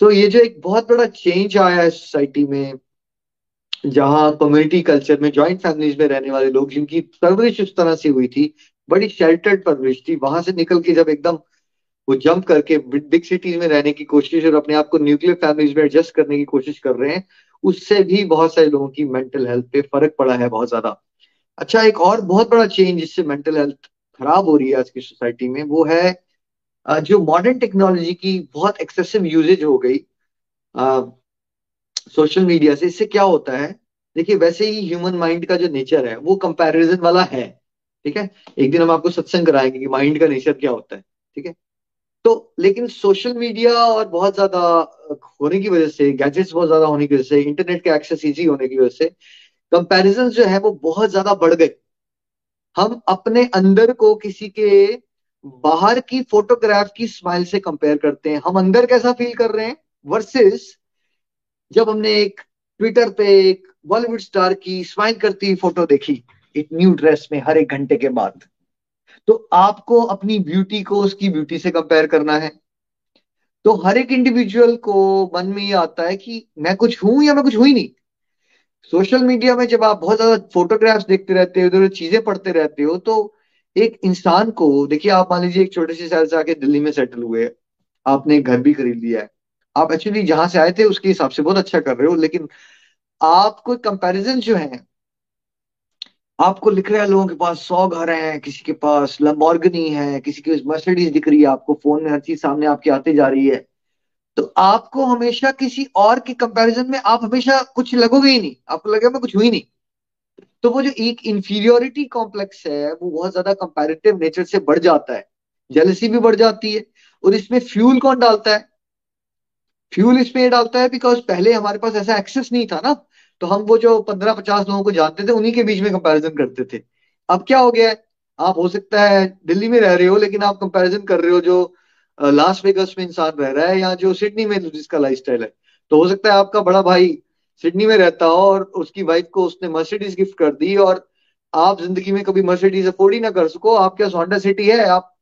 सो so, ये जो एक बहुत बड़ा चेंज आया है सोसाइटी में जहाँ कम्युनिटी कल्चर में जॉइंट फैमिलीज़ में रहने वाले लोग जिनकी परवरिश उस तरह से हुई थी बड़ी शेल्टर्ड परवरिश थी वहाँ से निकल के जब एकदम वो जंप करके बिग सिटीज़ में रहने की कोशिश और अपने आप को न्यूक्लियर फैमिलीज़ में एडजस्ट करने की कोशिश कर रहे हैं उससे भी बहुत सारे लोगों की मेंटल हेल्थ पे फ़र्क पड़ा है बहुत ज़्यादा। अच्छा एक और बहुत बड़ा चेंज जिससे मेंटल हेल्थ खराब हो रही है आज की सोसाइटी में वो है जो मॉडर्न टेक्नोलॉजी की बहुत एक्सेसिव यूजेज हो गई सोशल मीडिया से, इससे क्या होता है? देखिए, वैसे ही ह्यूमन माइंड का जो नेचर है, वो कंपैरिजन वाला है, ठीक है? एक दिन हम आपको सत्संग कराएँगे कि माइंड का नेचर क्या होता है, ठीक है? तो लेकिन सोशल मीडिया और बहुत ज़्यादा होने की वजह से गैजेट्स बहुत ज़्यादा होने की वजह से इंटरनेट के एक्सेस इजी होने की वजह से कंपैरिजन जो है, वो बहुत ज़्यादा बढ़ गए हम अपने अंदर को किसी के बाहर की फोटोग्राफ की स्माइल से कंपेयर करते हैं। हम अंदर कैसा फील कर रहे हैं वर्सेस जब हमने एक ट्विटर पे एक बॉलीवुड स्टार की स्माइल करती फ़ोटो देखी, एक न्यू ड्रेस में हर एक घंटे के बाद। तो आपको अपनी ब्यूटी को उसकी ब्यूटी से कंपेयर करना है। तो हर एक इंडिविजुअल को मन में ये आता है कि मैं कुछ हूँ या मैं कुछ हुई नहीं। सोशल मीडिया में जब आप बहुत ज़्यादा फोटोग्राफ्स देखते रहते हो इधर चीज़ें पढ़ते रहते हो तो एक इंसान को, देखिए आप मान लीजिए एक छोटे से शहर से आके दिल्ली में सेटल हुए, आपने एक घर भी खरीद लिया है। आप एक्चुअली जहाँ से आए थे, उसके हिसाब से बहुत अच्छा कर रहे हो, लेकिन आपको कंपैरिजन जो है, आपको लिख रहे हैं लोगों के पास सौ घर हैं, किसी के पास लंबोर्गनी है, किसी के पास मर्सिडीज दिख रही है, आपको फ़ोन में हर चीज़ सामने आपकी आती जा रही है। तो आपको हमेशा किसी और के कंपैरिजन में आप हमेशा कुछ लगोगे ही नहीं, आपको लगेगा मैं कुछ हुई नहीं। तो वो जो एक इंफीरियोरिटी कॉम्प्लेक्स है, वो बहुत ज़्यादा कंपैरेटिव नेचर से बढ़ जाता है। जेलसी भी बढ़ जाती है और इसमें फ्यूल कौन डालता है? फ्यूल इसमें डालता है बिकॉज़ पहले हमारे पास ऐसा एक्सेस नहीं था ना तो हम वो जो पंद्रह पचास लोगों को जानते थे, उन्हीं के बीच में कंपैरिजन करते थे। अब क्या हो गया है? आप हो सकता है दिल्ली में रह रहे हो, लेकिन आप कंपैरिजन कर रहे हो जो लास वेगस में इंसान रह रहा है या जो सिडनी में जिसका लाइफ है। तो हो सकता है आपका बड़ा भाई सिडनी में रहता हो और उसकी वाइफ को उसने मर्सिडीज गिफ्ट कर दी और आप ज़िंदगी में कभी मर्सिडीज अफोर्ड ही ना कर सको। आपके पास होंडा सिटी है? आप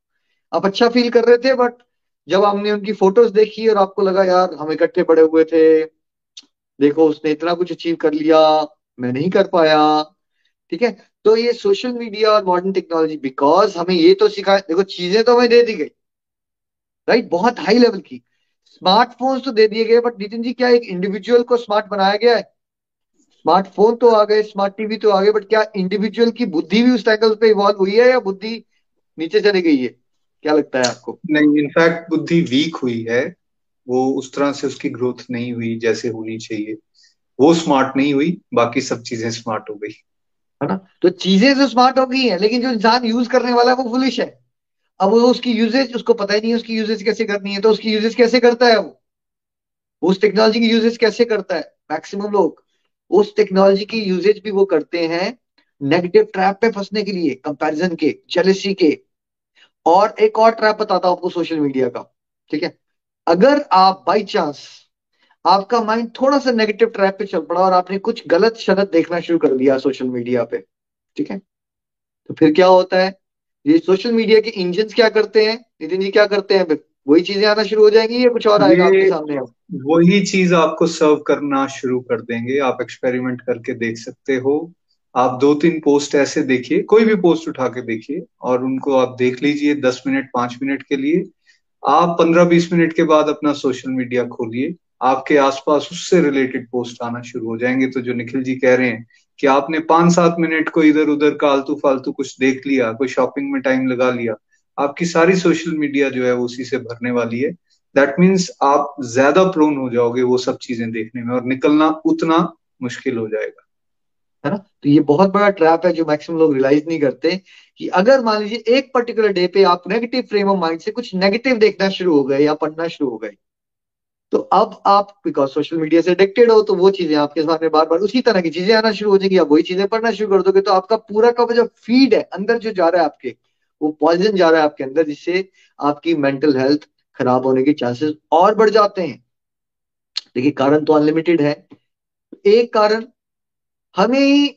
आप अच्छा फील कर रहे थे बट जब हमने उनकी फ़ोटोज़ देखी और आपको लगा, यार, हम इकट्ठे पड़े हुए थे। देखो, उसने इतना कुछ अचीव कर लिया, मैं नहीं कर पाया। ठीक है? तो ये सोशल मीडिया और मॉडर्न टेक्नोलॉजी बिकॉज़ हमें ये तो सिखाया, देखो, चीज़ें तो हमें दे दी गई। राइट बहुत हाई लेवल की। स्मार्टफोन्स तो दे दिए गए बट नितिन जी क्या एक इंडिविजुअल को स्मार्ट बनाया गया है? स्मार्टफ़ोन तो आ गए स्मार्ट टीवी तो आ गए बट क्या इंडिविजुअल की बुद्धि भी उस एंगल पे इवॉल्व हुई है या बुद्धि नीचे चली गई है? क्या लगता है आपको? नहीं इनफैक्ट बुद्धि वीक हुई है। वो उस तरह से उसकी ग्रोथ नहीं हुई जैसे होनी चाहिए। वो स्मार्ट नहीं हुई बाकी सब चीज़ें स्मार्ट हो गई। है ना? तो चीज़ें तो स्मार्ट हो गई है लेकिन जो इंसान यूज़ करने वाला है वो फुलिश है। अब वो उसकी यूजेज उसको पता ही नहीं है उसकी यूजेज कैसे करनी है तो उसकी यूजेज कैसे करता है वो? उस टेक्नोलॉजी की यूजेज कैसे करता है? मैक्सिमम लोग उस टेक्नोलॉजी की यूजेज भी वो करते हैं नेगेटिव ट्रैप पे फंसने के लिए कंपैरिजन के जेलसी के। और एक और ट्रैप बताता हूँ आपको सोशल मीडिया का, ठीक है? अगर आप बाई चांस आपका माइंड थोड़ा सा नेगेटिव ट्रैप पे चल पड़ा और आपने कुछ गलत शलत देखना शुरू कर दिया सोशल मीडिया पे, ठीक है? तो फिर क्या होता है? ये सोशल मीडिया के इंजन क्या करते हैं? नितिन जी क्या करते हैं? वही चीज़ें आना शुरू हो जाएँगी या कुछ और आएगा आपके सामने? वही चीज़ आपको सर्व करना शुरू कर देंगे। आप एक्सपेरिमेंट करके देख सकते हो। आप दो तीन पोस्ट ऐसे देखिए कोई भी पोस्ट उठा के देखिए और उनको आप देख लीजिए दस मिनट पाँच मिनट के लिए। आप पंद्रह बीस मिनट के बाद अपना सोशल मीडिया खोलिए। आपके आसपास उससे रिलेटेड पोस्ट आना शुरू हो जाएँगे। तो जो निखिल जी कह रहे हैं कि आपने पाँच सात मिनट को इधर उधर का आलतू फालतू कुछ देख लिया, कोई शॉपिंग में टाइम लगा लिया, आपकी सारी सोशल मीडिया जो है वो उसी से भरने वाली है। दैट मीन्स आप ज़्यादा प्रोन हो जाओगे वो सब चीज़ें देखने में और निकलना उतना मुश्किल हो जाएगा। है ना? तो ये बहुत बड़ा ट्रैप है जो मैक्सिमम लोग रियलाइज़ नहीं करते कि अगर मान लीजिए एक पर्टिकुलर डे पे आप नेगेटिव फ्रेम ऑफ़ माइंड से कुछ नेगेटिव देखना शुरू हो गए या पढ़ना शुरू हो गए तो अब आप बिकॉज़ सोशल मीडिया से एडिक्टेड हो तो वो चीज़ें आपके सामने बार बार उसी तरह की चीज़ें आना शुरू हो जाएँगी। आप वही चीज़ें पढ़ना शुरू कर दोगे तो आपका पूरा का जो फ़ीड है, अंदर जो जा रहा है आपके, वो पॉइजन जा रहा है आपके अंदर, जिससे आपकी मेंटल हेल्थ खराब होने के चांसेस और बढ़ जाते हैं। देखिए, कारण तो अनलिमिटेड है। एक कारण, हमें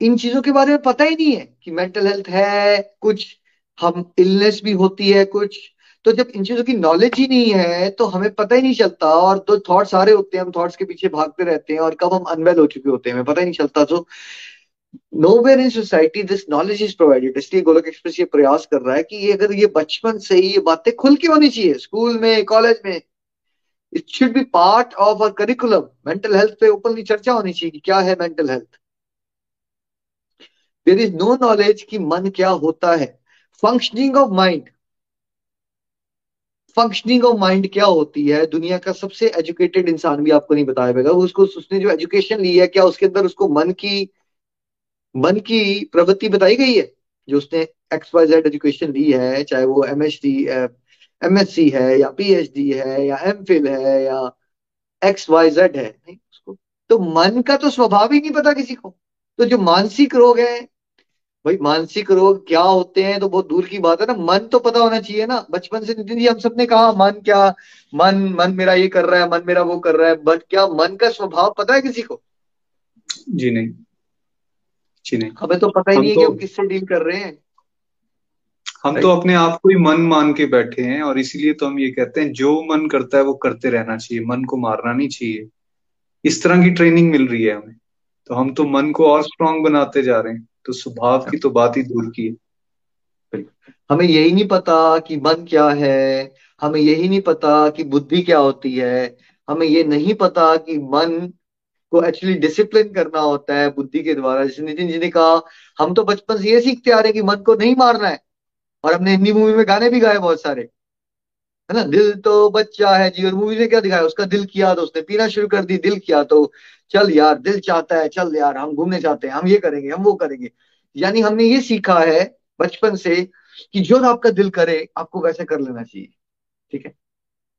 इन चीज़ों के बारे में पता ही नहीं है कि मेंटल हेल्थ है, कुछ हम इलनेस भी होती है, कुछ तो जब इन चीज़ों की नॉलेज ही नहीं है तो हमें पता ही नहीं चलता और तो थॉट्स आ रहे होते हैं, हम थॉट्स के पीछे भागते रहते हैं और कब हम अनवेल हो चुके होते हैं, हमें पता ही नहीं चलता। तो nowhere in society this knowledge is provided इसलिए गोलक एक्सप्रेस ये प्रयास कर रहा है कि ये अगर ये बचपन से ही ये बातें खुल के होनी चाहिए स्कूल में कॉलेज में it should be part of a curriculum mental health पे ओपनली चर्चा होनी चाहिए कि क्या है mental health there is no knowledge कि मन क्या होता है। Functioning of mind functioning of mind क्या होती है? दुनिया का सबसे एजुकेटेड इंसान भी आपको नहीं बताया जाएगा। उसको, उसने जो एजुकेशन ली है, क्या उसके अंदर उसको मन की मन की प्रवृत्ति बताई गई है? जो उसने एक्स वाई जेड एजुकेशन ली है, चाहे वो M H D M S C है, या पी एच डी है, या एम फिल है, या एक्स वाई जेड है, नहीं, उसको। तो मन का तो स्वभाव ही नहीं पता किसी को। तो जो मानसिक रोग है भाई मानसिक रोग क्या होते हैं तो बहुत दूर की बात है ना। मन तो पता होना चाहिए ना। बचपन से नितिन जी हम सबने कहा मन क्या? मन मन मेरा ये कर रहा है मन मेरा वो कर रहा है। बट क्या मन का स्वभाव पता है किसी को? जी नहीं। जी नहीं। हमें तो पता ही नहीं है कि तो हम किससे डील कर रहे हैं। हम तो अपने आप को ही मन मान के बैठे हैं और इसीलिए तो हम ये कहते हैं जो मन करता है वो करते रहना चाहिए। मन को मारना नहीं चाहिए। इस तरह की ट्रेनिंग मिल रही है हमें। तो हम तो मन को और स्ट्रांग बनाते जा रहे हैं। तो स्वभाव की तो बात ही दूर की है। हमें यही नहीं पता कि मन क्या है, हमें यही नहीं पता कि बुद्धि क्या होती है, हमें ये नहीं पता कि मन को एक्चुअली डिसिप्लिन करना होता है बुद्धि के द्वारा। जैसे नितिन जी ने कहा, हम तो बचपन से ये सीखते आ रहे हैं कि मन को नहीं मारना है, और हमने हिंदी मूवी में गाने भी गाए बहुत सारे। है ना? दिल तो बच्चा है जी, और मूवी ने क्या दिखाया? उसका दिल किया तो उसने पीना शुरू कर दी, दिल किया तो चल यार, दिल चाहता है, चल यार, हम घूमने जाते हैं, हम ये करेंगे, हम वो करेंगे। यानी हमने ये सीखा है बचपन से कि जो आपका दिल करे, आपको वैसे कर लेना चाहिए, ठीक है?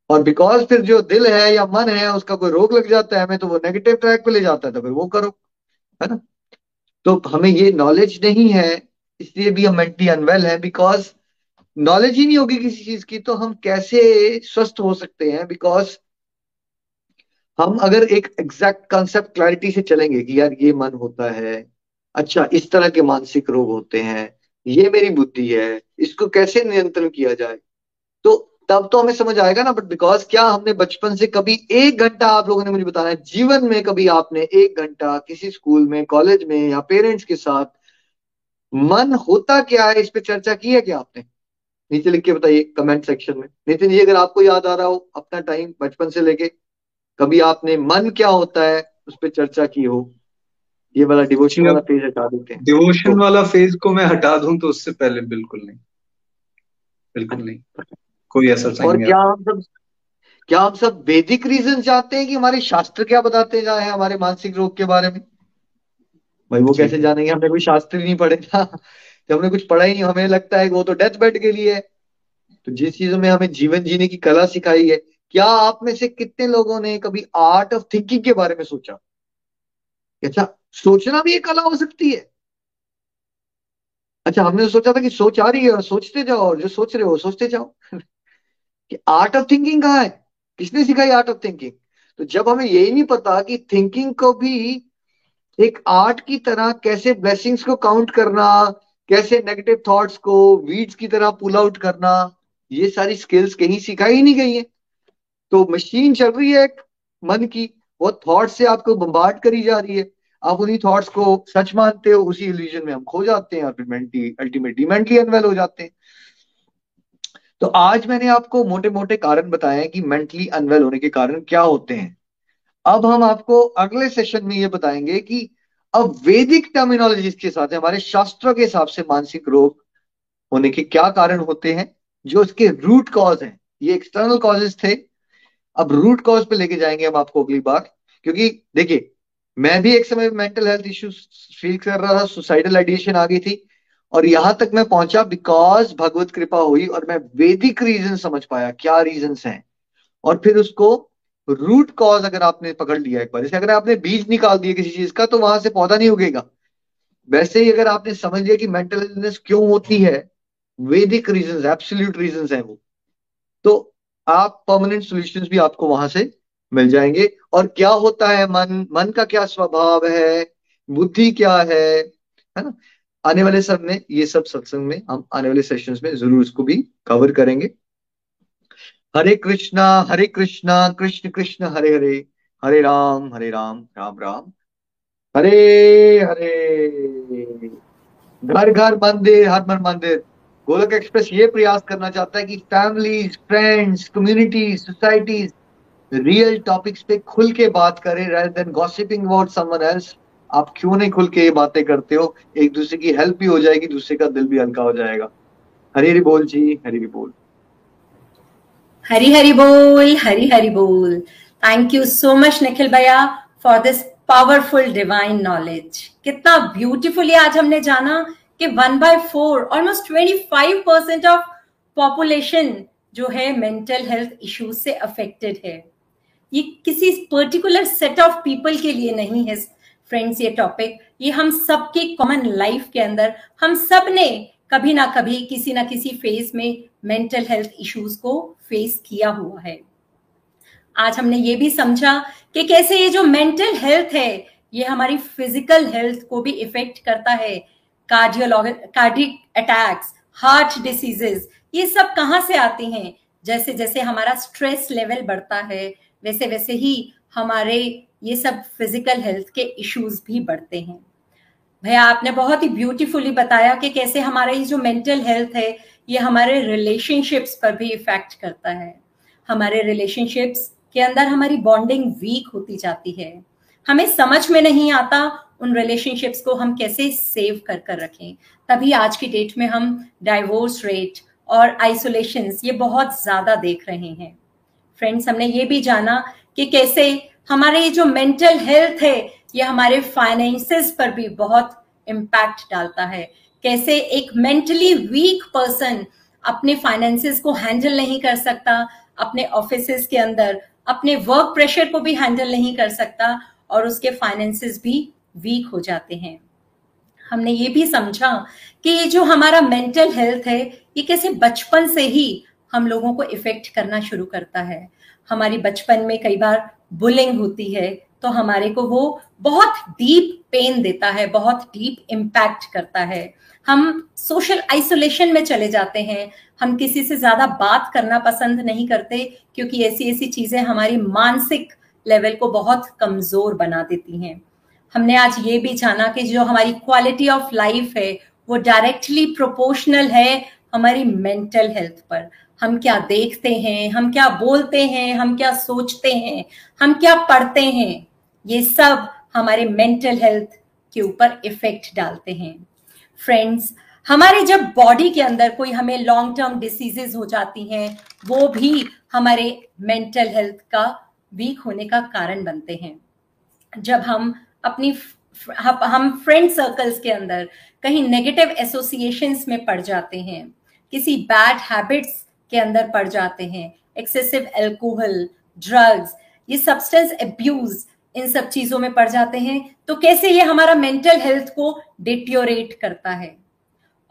और बिकॉज़ फिर जो दिल है या मन है, उसका कोई रोग लग जाता है हमें तो वो नेगेटिव ट्रैक पे ले जाता है तो फिर वो करो, है ना? तो हमें ये नॉलेज नहीं है, इसलिए भी हम मेंटली अनवेल है बिकॉज़ नॉलेज ही नहीं होगी किसी चीज़ की तो हम कैसे स्वस्थ हो सकते हैं? बिकॉज़ हम अगर एक एग्जैक्ट कॉन्सेप्ट क्लैरिटी से चलेंगे कि यार ये मन होता है अच्छा इस तरह के मानसिक रोग होते हैं, ये मेरी बुद्धि है, इसको कैसे नियंत्रण किया जाए? तो तब तो हमें समझ आएगा ना बट बिकॉज़ क्या हमने बचपन से कभी एक घंटा आप लोगों ने मुझे बताया जीवन में कभी आपने एक घंटा किसी स्कूल में कॉलेज में या पेरेंट्स के साथ मन होता क्या है? इस पर चर्चा की है क्या आपने? नीचे लिख के बताइए कमेंट सेक्शन में। नितिन जी अगर आपको याद आ रहा हो अपना टाइम बचपन से लेके कभी आपने मन क्या होता है उस पर चर्चा की हो? ये वाला डिवोशन वाला फ़ेज़ हटा देते हैं। डिवोशन तो, वाला फ़ेज़ को मैं हटा दूँ तो उससे पहले बिल्कुल नहीं। बिल्कुल नहीं। कोई ऐसा और क्या हम सब क्या हम सब वैदिक रीजन चाहते हैं कि हमारे शास्त्र क्या बताते जा रहे हैं हमारे मानसिक रोग के बारे में? भाई वो कैसे जानेंगे? हमने कोई शास्त्र ही नहीं पढ़े। था जब हमने कुछ पढ़ा ही नहीं, हमें लगता है वो तो डेथ बेड के लिए है। तो जिस चीज़ों में हमें जीवन जीने की कला सिखाई है, क्या आप में से कितने लोगों ने कभी आर्ट ऑफ़ थिंकिंग के बारे में सोचा? अच्छा सोचना भी एक कला हो सकती है। अच्छा हमने तो सोचा था कि सोच आ रही है, और सोचते जाओ, और जो सोच रहे हो सोचते जाओ। कि आर्ट ऑफ़ थिंकिंग कहाँ है? किसने सिखाई आर्ट ऑफ़ थिंकिंग तो जब हमें यही नहीं पता कि थिंकिंग को भी एक आर्ट की तरह कैसे ब्लेसिंग्स को काउंट करना कैसे नेगेटिव थॉट्स को वीड्स की तरह पुल आउट करना, ये सारी स्किल्स कहीं सिखाई नहीं गई है। तो मशीन चल रही है मन की, वो थॉट से आपको बम्बार्ड करी जा रही है। आप उन्हीं थॉट्स को सच मानते हो, उसी इल्यूजन में हम खो जाते हैं और फिर मेंटली अल्टीमेटली मेंटली अनवेल हो जाते हैं। तो आज मैंने आपको मोटे मोटे कारण बताए हैं कि मेंटली अनवेल होने के कारण क्या होते हैं। अब हम आपको अगले सेशन में ये बताएँगे कि अब वैदिक टर्मिनोलॉजी के साथ, हमारे शास्त्रों के हिसाब से मानसिक रोग होने के क्या कारण होते हैं? जो उसके रूट कॉज हैं। ये एक्सटर्नल कॉजेज थे। अब रूट कॉज पे लेके जाएँगे हम आपको अगली बार क्योंकि देखिए, मैं भी एक समय मेंटल हेल्थ इश्यूज़ फील कर रहा था सुसाइडल आइडिएशन आ गई थी। और यहाँ तक मैं पहुँचा बिकॉज़ भगवत कृपा हुई और मैं वैदिक रीजन समझ पाया, क्या रीजन हैं। और फिर उसको रूट कॉज अगर आपने पकड़ लिया एक बार, जैसे अगर आपने बीज निकाल दिया किसी चीज़ का तो वहाँ से पौधा नहीं उगेगा। वैसे ही अगर आपने समझ लिया कि मेंटल इलनेस क्यों होती है, वैदिक रीजन एब्सोल्यूट रीजन है वो तो आप परमानेंट सोल्यूशन भी आपको वहाँ से मिल जाएँगे। और क्या होता है, मन मन का क्या स्वभाव है, बुद्धि क्या है है ना? आने वाले सब में, ये सब सत्संग में, हम आने वाले सेशंस में ज़रूर इसको भी कवर करेंगे। हरे कृष्णा हरे कृष्णा, कृष्ण कृष्ण, हरे हरे हरे राम हरे राम राम राम। हरे हरे। घर घर मंदिर हर मन मंदिर गोलक एक्सप्रेस ये प्रयास करना चाहता है कि families friends communities societies real topics पे खुल के बात करें, rather than gossiping about someone else आप क्यों नहीं खुल के ये बातें करते हो? एक दूसरे की हेल्प भी हो जाएगी, दूसरे का दिल भी हल्का हो जाएगा। हरी हरी बोल जी, हरी हरी बोल। हरी हरी बोल, हरी हरी बोल। Thank you so much Nikhil भैया for this powerful divine knowledge कितना ब्यूटीफुली आज हमने जाना कि one by four almost twenty five percent of population जो है मेंटल हेल्थ इश्यूज़ से अफेक्टेड है। ये किसी पर्टिकुलर सेट ऑफ़ पीपल के लिए नहीं है फ्रेंड्स ये टॉपिक ये हम सबके कॉमन लाइफ के अंदर, हम सबने कभी ना कभी, किसी ना किसी फ़ेज़ में मेंटल हेल्थ इश्यूज़ को फेस किया हुआ है। आज हमने ये भी समझा कि कैसे ये जो मेंटल हेल्थ है, ये हमारी फ़िज़िकल हेल्थ को भी इफ़ेक्ट करता है। कार्डियोलॉग कार्डिक अटैक्स हार्ट डिसीजेस ये सब कहाँ से आती हैं? जैसे जैसे हमारा स्ट्रेस लेवल बढ़ता है, वैसे वैसे ही हमारे ये सब फ़िज़िकल हेल्थ के इश्यूज़ भी बढ़ते हैं। भैया, आपने बहुत ही ब्यूटीफुली बताया कि कैसे हमारा ये जो मेंटल हेल्थ है ये हमारे रिलेशनशिप्स पर भी इफ़ेक्ट करता है। हमारे रिलेशनशिप्स के अंदर हमारी बॉन्डिंग वीक होती जाती है। हमें समझ में नहीं आता उन रिलेशनशिप्स को हम कैसे सेव कर कर रखें। तभी आज की डेट में हम डाइवोर्स रेट और आइसोलेशन ये बहुत ज़्यादा देख रहे हैं। फ्रेंड्स हमने ये भी जाना कि कैसे हमारे जो मेंटल हेल्थ है, ये हमारे फाइनेंसेस पर भी बहुत इम्पैक्ट डालता है। कैसे एक मेंटली वीक पर्सन अपने फाइनेंसेस को हैंडल नहीं कर सकता, अपने ऑफ़िस के अंदर, अपने वर्क प्रेशर को भी हैंडल नहीं कर सकता और उसके फाइनेंसेस भी वीक हो जाते हैं। हमने ये भी समझा कि ये जो हमारा मेंटल हेल्थ है, ये कैसे बचपन से ही हम लोगों को इफ़ेक्ट करना शुरू करता है। हमारी बचपन में कई बार बुलिंग होती है तो हमारे को वो बहुत डीप पेन देता है, बहुत डीप इम्पैक्ट करता है। हम सोशल आइसोलेशन में चले जाते हैं। हम किसी से ज़्यादा बात करना पसंद नहीं करते, क्योंकि ऐसी ऐसी चीज़ें हमारी मानसिक लेवल को बहुत कमज़ोर बना देती हैं। हमने आज ये भी जाना कि जो हमारी क्वालिटी ऑफ़ लाइफ है, वो डायरेक्टली प्रोपोर्शनल है हमारी मेंटल हेल्थ पर। हम क्या देखते हैं, हम क्या बोलते हैं, हम क्या सोचते हैं, हम क्या पढ़ते हैं, ये सब हमारे मेंटल हेल्थ के ऊपर इफ़ेक्ट डालते हैं। फ्रेंड्स हमारे जब बॉडी के अंदर कोई हमें लॉन्ग टर्म डिसीजेस हो जाती हैं, वो भी हमारे मेंटल हेल्थ का वीक होने का कारण बनते हैं। जब हम अपनी हम फ्रेंड सर्कल्स के अंदर कहीं नेगेटिव एसोसिएशंस में पड़ जाते हैं, किसी बैड हैबिट्स के अंदर पड़ जाते हैं एक्सेसिव एल्कोहल ड्रग्स ये सब्सटेंस एब्यूज इन सब चीज़ों में पड़ जाते हैं तो कैसे ये हमारा मेंटल हेल्थ को डिट्योरेट करता है?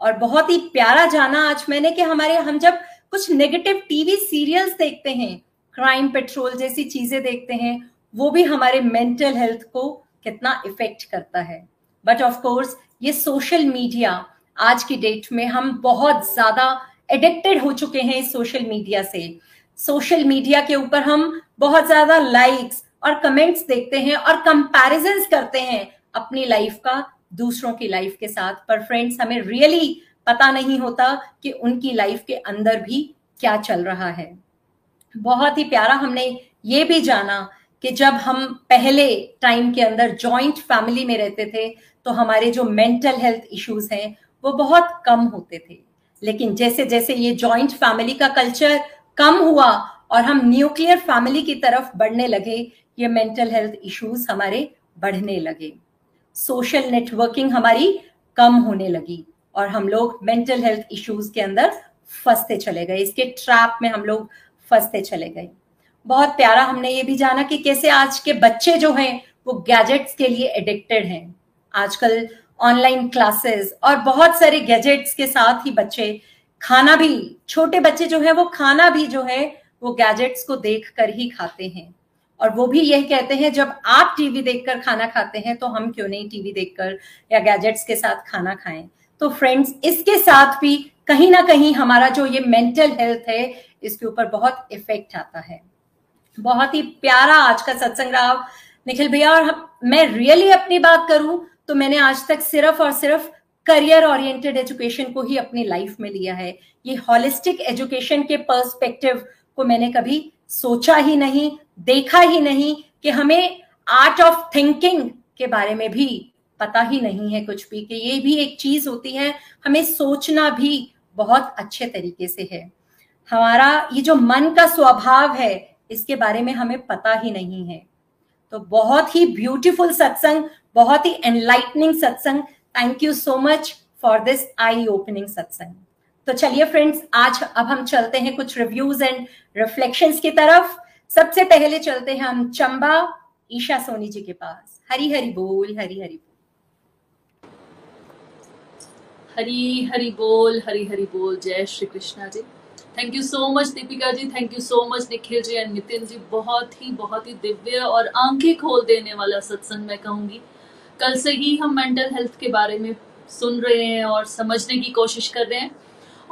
और बहुत ही प्यारा जाना आज मैंने कि हमारे, हम जब कुछ नेगेटिव टीवी सीरियल्स देखते हैं क्राइम पेट्रोल जैसी चीज़ें देखते हैं, वो भी हमारे मेंटल हेल्थ को कितना इफ़ेक्ट करता है। बट ऑफ़ कोर्स ये सोशल मीडिया आज की डेट में हम बहुत ज़्यादा एडिक्टेड हो चुके हैं इस सोशल मीडिया से। सोशल मीडिया के ऊपर हम बहुत ज़्यादा लाइक्स और कमेंट्स देखते हैं और कंपैरिजंस करते हैं अपनी लाइफ का, दूसरों की लाइफ के साथ। पर फ्रेंड्स हमें रियली पता नहीं होता कि उनकी लाइफ के अंदर भी क्या चल रहा है। बहुत ही प्यारा हमने ये भी जाना कि जब हम पहले टाइम के अंदर जॉइंट फैमिली में रहते थे तो हमारे जो मेंटल हेल्थ इश्यूज़ हैं, वो बहुत कम होते थे। लेकिन जैसे जैसे ये जॉइंट फैमिली का कल्चर कम हुआ और हम न्यूक्लियर फैमिली की तरफ़ बढ़ने लगे, ये मेंटल हेल्थ इश्यूज़ हमारे बढ़ने लगे। सोशल नेटवर्किंग हमारी कम होने लगी और हम लोग मेंटल हेल्थ इश्यूज़ के अंदर फंसते चले गए। इसके ट्रैप में हम लोग फंसते चले गए। बहुत प्यारा हमने ये भी जाना कि कैसे आज के बच्चे जो हैं, वो गैजेट्स के लिए एडिक्टेड हैं। आजकल ऑनलाइन क्लासेस और बहुत सारे गैजेट्स के साथ ही बच्चे, खाना भी, छोटे बच्चे जो है, वो खाना भी जो है वो गैजेट्स को देख कर ही खाते हैं। और वो भी यही कहते हैं जब आप टीवी देखकर खाना खाते हैं तो हम क्यों नहीं टीवी देखकर या गैजेट्स के साथ खाना खाएँ? तो फ्रेंड्स इसके साथ भी कहीं ना कहीं हमारा जो ये मेंटल हेल्थ है इसके ऊपर बहुत इफ़ेक्ट आता है। बहुत ही प्यारा आज का सत्संग रहा निखिल भैया और हम, मैं रियली अपनी बात करूँ तो मैंने आज तक सिर्फ़ और सिर्फ़ करियर ओरिएंटेड एजुकेशन को ही अपनी लाइफ में लिया है। ये हॉलिस्टिक एजुकेशन के पर्सपेक्टिव को मैंने कभी सोचा ही नहीं, देखा ही नहीं कि हमें आर्ट ऑफ़ थिंकिंग के बारे में भी पता ही नहीं है कुछ भी, कि ये भी एक चीज़ होती है, हमें सोचना भी बहुत अच्छे तरीके से है। हमारा ये जो मन का स्वभाव है, इसके बारे में हमें पता ही नहीं है। तो बहुत ही ब्यूटीफुल सत्संग बहुत ही enlightening satsang thank you so much for this eye opening satsang तो चलिए फ्रेंड्स आज अब हम चलते हैं कुछ रिव्यूज़ एंड रिफ्लेक्शंस की तरफ़। सबसे पहले चलते हैं हम चंबा, ईशा सोनी जी के पास। हरी हरी बोल, हरी हरी बोल। हरी हरी बोल, हरी हरी बोल। जय Shri Krishna ji. Thank you so much Deepika ji. Thank you so much Nikhil ji and Nitin ji. बहुत ही बहुत ही दिव्य और आँखें खोल देने वाला सत्संग मैं कहूँगी। कल से ही हम मेंटल हेल्थ के बारे में सुन रहे हैं और समझने की कोशिश कर रहे हैं।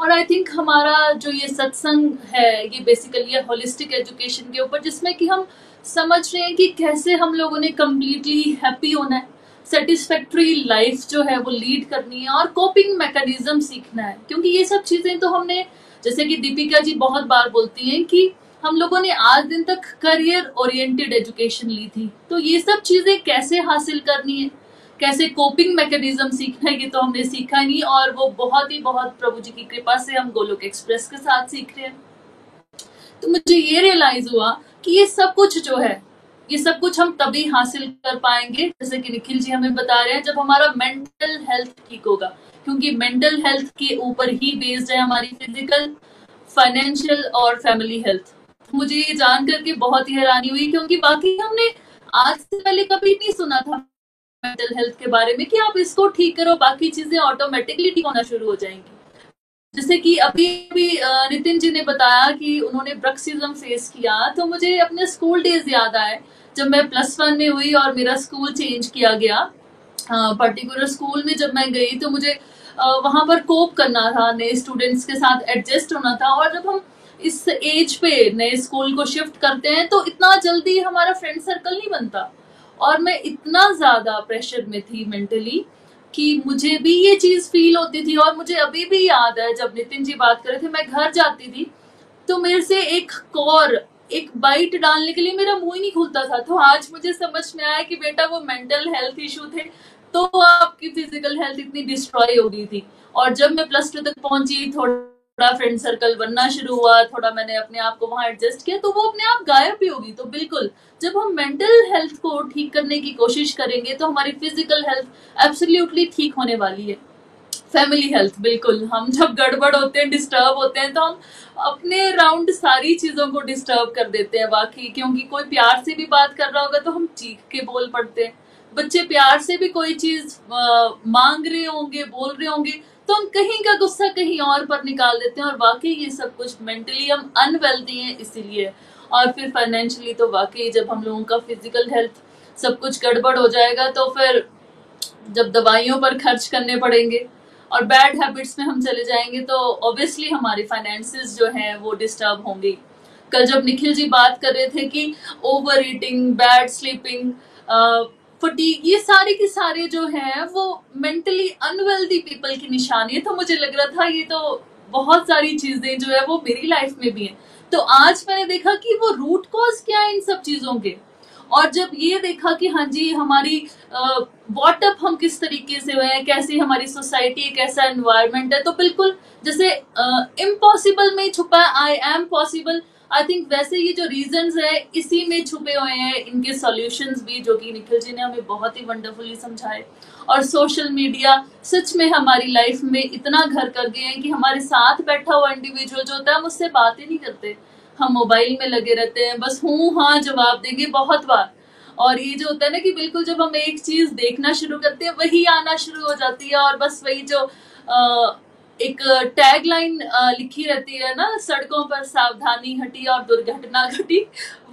और आई थिंक हमारा जो ये सत्संग है, ये बेसिकली है होलिस्टिक एजुकेशन के ऊपर, जिसमें कि हम समझ रहे हैं कि कैसे हम लोगों ने कम्प्लीटली हैप्पी होना है सेटिस्फैक्ट्री लाइफ जो है वो लीड करनी है और कोपिंग मैकेनिज्म सीखना है। क्योंकि ये सब चीज़ें तो हमने, जैसे कि दीपिका जी बहुत बार बोलती हैं कि हम लोगों ने आज दिन तक करियर ओरिएंटेड एजुकेशन ली थी। तो ये सब चीज़ें कैसे हासिल करनी है? कैसे कोपिंग मैकेनिज्म सीखना है ये तो हमने सीखा नहीं और वो बहुत ही बहुत प्रभु जी की कृपा से हम गोलोक एक्सप्रेस के साथ सीख रहे हैं। तो मुझे ये रियलाइज़ हुआ कि ये सब कुछ जो है, ये सब कुछ हम तभी हासिल कर पाएँगे, जैसे कि निखिल जी हमें बता रहे हैं, जब हमारा मेंटल हेल्थ ठीक होगा, क्योंकि मेंटल हेल्थ के ऊपर ही बेस्ड है हमारी फ़िज़िकल फाइनेंशियल और फैमिली हेल्थ मुझे ये जान करके बहुत ही हैरानी हुई, क्योंकि बाकी हमने आज से पहले कभी नहीं सुना था मेंटल हेल्थ के बारे में कि आप इसको ठीक करो, बाकी चीज़ें ऑटोमेटिकली ठीक होना शुरू हो जाएँगी। जैसे कि अभी अभी नितिन जी ने बताया कि उन्होंने ब्रक्सिज्म फेस किया तो मुझे अपने स्कूल डेज़ याद आए, जब मैं प्लस वन में हुई और मेरा स्कूल चेंज किया गया। पर्टिकुलर स्कूल में जब मैं गई तो मुझे वहाँ पर कोप करना था, नए स्टूडेंट्स के साथ एडजस्ट होना था और जब हम इस एज पे नए स्कूल को शिफ्ट करते हैं तो इतना जल्दी हमारा फ्रेंड सर्कल नहीं बनता। और मैं इतना ज़्यादा प्रेशर में थी मेंटली कि मुझे भी ये चीज़ फील होती थी और मुझे अभी भी याद है जब नितिन जी बात कर रहे थे, मैं घर जाती थी तो मेरे से एक कौर एक बाइट डालने के लिए मेरा मुँह ही नहीं खुलता था। तो आज मुझे समझ में आया कि बेटा वो मेंटल हेल्थ इशू थे तो आपकी फ़िज़िकल हेल्थ इतनी डिस्ट्रॉय हो गई थी। और जब मैं प्लस टू तक पहुँची, थोड़ा फ्रेंड सर्कल बनना शुरू हुआ, थोड़ा मैंने अपने आप को वहाँ एडजस्ट किया तो वो अपने आप गायब भी होगी। तो बिल्कुल, जब हम मेंटल हेल्थ को ठीक करने की कोशिश करेंगे तो हमारी फ़िज़िकल हेल्थ एब्सोल्युटली ठीक होने वाली है। फैमिली हेल्थ बिल्कुल। हम जब गड़बड़ होते हैं डिस्टर्ब होते हैं तो हम अपने राउंड सारी चीज़ों को डिस्टर्ब कर देते हैं बाकी क्योंकि कोई प्यार से भी बात कर रहा होगा तो हम चीख के बोल पड़ते हैं। बच्चे प्यार से भी कोई चीज़ मांग रहे होंगे, बोल रहे होंगे तो हम कहीं का गुस्सा कहीं और पर निकाल देते हैं और वाकई ये सब कुछ मेंटली हम अनवेल्दी हैं इसीलिए। और फिर फाइनेंशियली तो वाकई जब हम लोगों का फ़िज़िकल हेल्थ सब कुछ गड़बड़ हो जाएगा तो फिर जब दवाइयों पर खर्च करने पड़ेंगे और बैड हैबिट्स में हम चले जाएँगे तो ऑब्वियसली हमारी फाइनेंसिस जो हैं वो डिस्टर्ब होंगी। कल जब निखिल जी बात कर रहे थे कि over eating bad sleeping fatigue ये सारे के सारे जो है, वो मेंटली अनवेल्दी पीपल की निशानी है। तो मुझे लग रहा था ये तो बहुत सारी चीज़ें जो है, वो मेरी लाइफ में भी है। तो आज मैंने देखा कि वो रूट कॉज क्या है इन सब चीज़ों के? और जब ये देखा कि हाँ जी, हमारी वॉटअप हम किस तरीके से हुए हैं, कैसी हमारी सोसाइटी कैसा एनवायरमेंट है तो बिल्कुल जैसे इम्पॉसिबल में छुपा है I am possible I think वैसे ये जो रीजन है, इसी में छुपे हुए हैं इनके सॉल्यूशंस भी, जो कि निखिल जी ने हमें बहुत ही वंडरफुली समझाए। और सोशल मीडिया सच में हमारी लाइफ में इतना घर कर गए हैं कि हमारे साथ बैठा हुआ इंडिविजुअल जो होता है, हम उससे बात ही नहीं करते। हम मोबाइल में लगे रहते हैं, बस हूँ हाँ जवाब देंगे बहुत बार। और ये जो होता है ना कि बिल्कुल जब हम एक चीज़ देखना शुरू करते हैं, वही आना शुरू हो जाती है, और बस वही जो एक टैग लाइन लिखी रहती है ना, सड़कों पर सावधानी हटी और दुर्घटना घटी,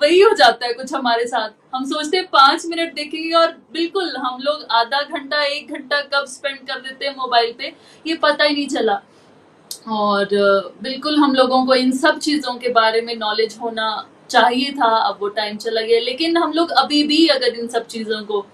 वही हो जाता है कुछ हमारे साथ। हम सोचते हैं पाँच मिनट देखेंगे और बिल्कुल हम लोग आधा घंटा, एक घंटा कब स्पेंड कर देते हैं मोबाइल पे, ये पता ही नहीं चला। और बिल्कुल हम लोगों को इन सब चीज़ों के बारे में नॉलेज होना चाहिए था, अब वो टाइम चला गया। लेकिन हम लोग अभी भी अगर इन सब चीज़ों को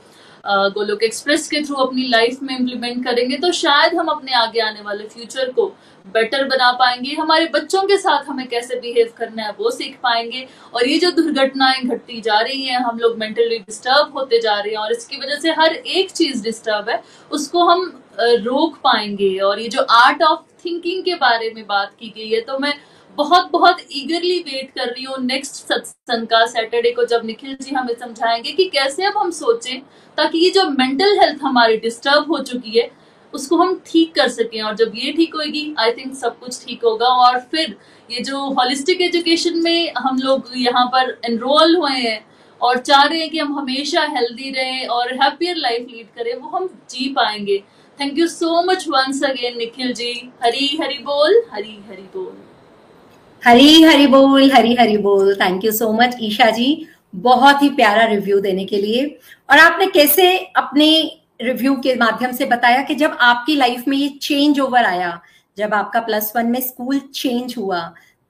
गोलोक एक्सप्रेस के थ्रू अपनी लाइफ में इम्प्लीमेंट करेंगे तो शायद हम अपने आगे आने वाले फ्यूचर को बेटर बना पाएँगे। हमारे बच्चों के साथ हमें कैसे बिहेव करना है, वो सीख पाएँगे। और ये जो दुर्घटनाएँ घटती जा रही हैं, हम लोग मेंटली डिस्टर्ब होते जा रहे हैं, और इसकी वजह से हर एक चीज़ डिस्टर्ब है, उसको हम रोक पाएँगे। और ये जो आर्ट ऑफ़ थिंकिंग के बारे में बात की गई है तो मैं बहुत बहुत ईगरली वेट कर रही हूँ नेक्स्ट सत्संग का सैटरडे को जब निखिल जी हमें समझाएँगे कि कैसे अब हम सोचें ताकि ये जो मेंटल हेल्थ हमारी डिस्टर्ब हो चुकी है, उसको हम ठीक कर सकें और जब ये ठीक होगी आई थिंक सब कुछ ठीक होगा और फिर ये जो हॉलिस्टिक एजुकेशन में हम लोग यहाँ पर एनरोल हुए हैं और चाह रहे हैं कि हम हमेशा हेल्दी रहें और हैप्पियर लाइफ लीड करें, वो हम जी पाएँगे। Thank you so much once again Nikhil ji. Hari Hari बोल हरी हरी बोल। हरी हरी बोल, हरी हरी बोल। Thank you so much Isha ji. बहुत ही प्यारा रिव्यू देने के लिए। और आपने कैसे अपने रिव्यू के माध्यम से बताया कि जब आपकी लाइफ में ये चेंज ओवर आया, जब आपका प्लस वन में स्कूल चेंज हुआ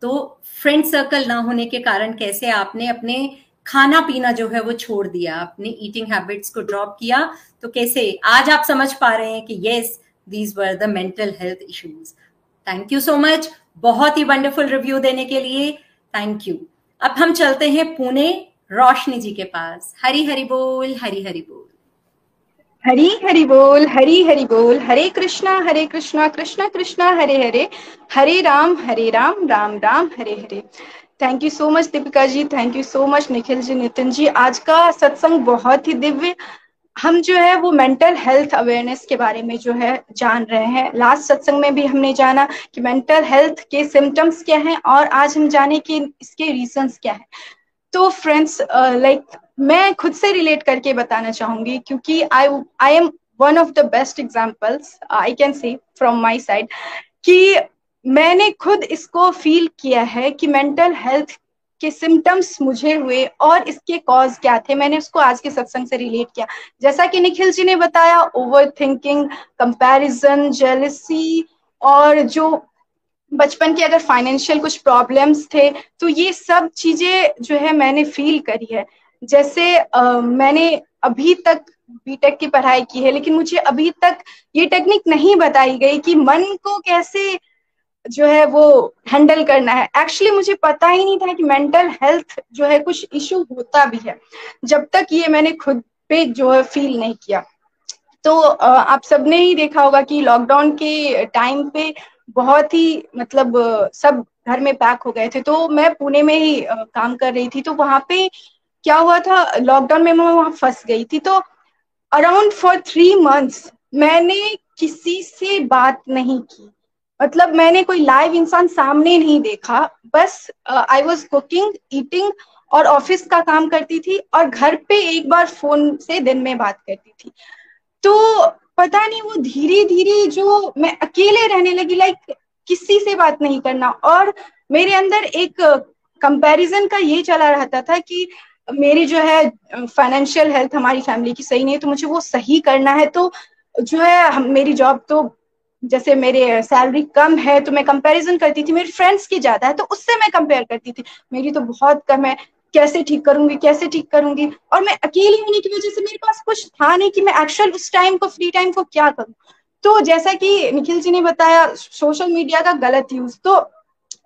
तो फ्रेंड सर्कल ना होने के कारण कैसे आपने अपने खाना पीना जो है वो छोड़ दिया, अपने ईटिंग हैबिट्स को ड्रॉप किया तो कैसे आज आप समझ पा रहे हैं कि yes these were the mental health issues thank you so much बहुत ही वंडरफुल रिव्यू देने के लिए थैंक यू अब हम चलते हैं पुणे रोशनी जी के पास। हरी हरी बोल, हरी हरी बोल। हरी हरि बोल, हरी हरि बोल, Hare Krishna Hare Krishna Krishna Krishna, Hare Hare Hare Ram Hare Ram Ram Ram, Hare Hare. Thank you so much Deepika ji thank you so much Nikhil ji, Nitin ji, आज का सत्संग बहुत ही दिव्य हम जो है वो मेंटल हेल्थ अवेयरनेस के बारे में जो है जान रहे हैं। लास्ट सत्संग में भी हमने जाना कि मेंटल हेल्थ के सिम्टम्स क्या हैं और आज हम जाने कि इसके रीजंस क्या है। तो फ्रेंड्स लाइक मैं खुद से रिलेट करके बताना चाहूँगी क्योंकि I I am one of the best examples I can say from my side कि मैंने खुद इसको फील किया है कि मेंटल हेल्थ के सिम्टम्स मुझे हुए और इसके कॉज क्या थे मैंने उसको आज के सत्संग से रिलेट किया। जैसा कि निखिल जी ने बताया ओवर थिंकिंग कंपैरिजन जेलसी और जो बचपन के अगर फाइनेंशियल कुछ प्रॉब्लम्स थे तो ये सब चीज़ें जो है मैंने फील करी है। जैसे आ, मैंने अभी तक बीटेक की पढ़ाई की है लेकिन मुझे अभी तक ये टेक्निक नहीं बताई गई कि मन को कैसे जो है वो हैंडल करना है। एक्चुअली मुझे पता ही नहीं था कि मेंटल हेल्थ जो है कुछ इशू होता भी है। जब तक ये मैंने खुद पे जो है फील नहीं किया। तो आप सबने ही देखा होगा कि लॉकडाउन के टाइम पे बहुत ही मतलब सब घर में पैक हो गए थे। तो मैं पुणे में ही काम कर रही थी। तो वहाँ पे क्या हुआ था? लॉकडाउन में मैं वहाँ फंस गई थी। तो अराउंड फॉर थ्री मंथ्स मैंने किसी से बात नहीं की। मतलब मैंने कोई लाइव इंसान सामने नहीं देखा। बस आई वॉज़ कुकिंग ईटिंग और ऑफ़िस का काम करती थी और घर पे एक बार फ़ोन से दिन में बात करती थी। तो पता नहीं वो धीरे धीरे जो मैं अकेले रहने लगी लाइक किसी से बात नहीं करना और मेरे अंदर एक कंपैरिजन का ये चला रहता था कि मेरी जो है फाइनेंशियल हेल्थ हमारी फैमिली की सही नहीं है तो मुझे वो सही करना है। तो जो है मेरी जॉब तो जैसे मेरे सैलरी कम है तो मैं कंपैरिजन करती थी मेरे फ्रेंड्स की ज़्यादा है तो उससे मैं कंपेयर करती थी। मेरी तो बहुत कम है कैसे ठीक करूँगी कैसे ठीक करूँगी? और मैं अकेली होने की वजह से मेरे पास कुछ था नहीं कि मैं एक्चुअल उस टाइम को फ्री टाइम को क्या करूँ। तो जैसा कि निखिल जी ने बताया सोशल मीडिया का गलत यूज़ तो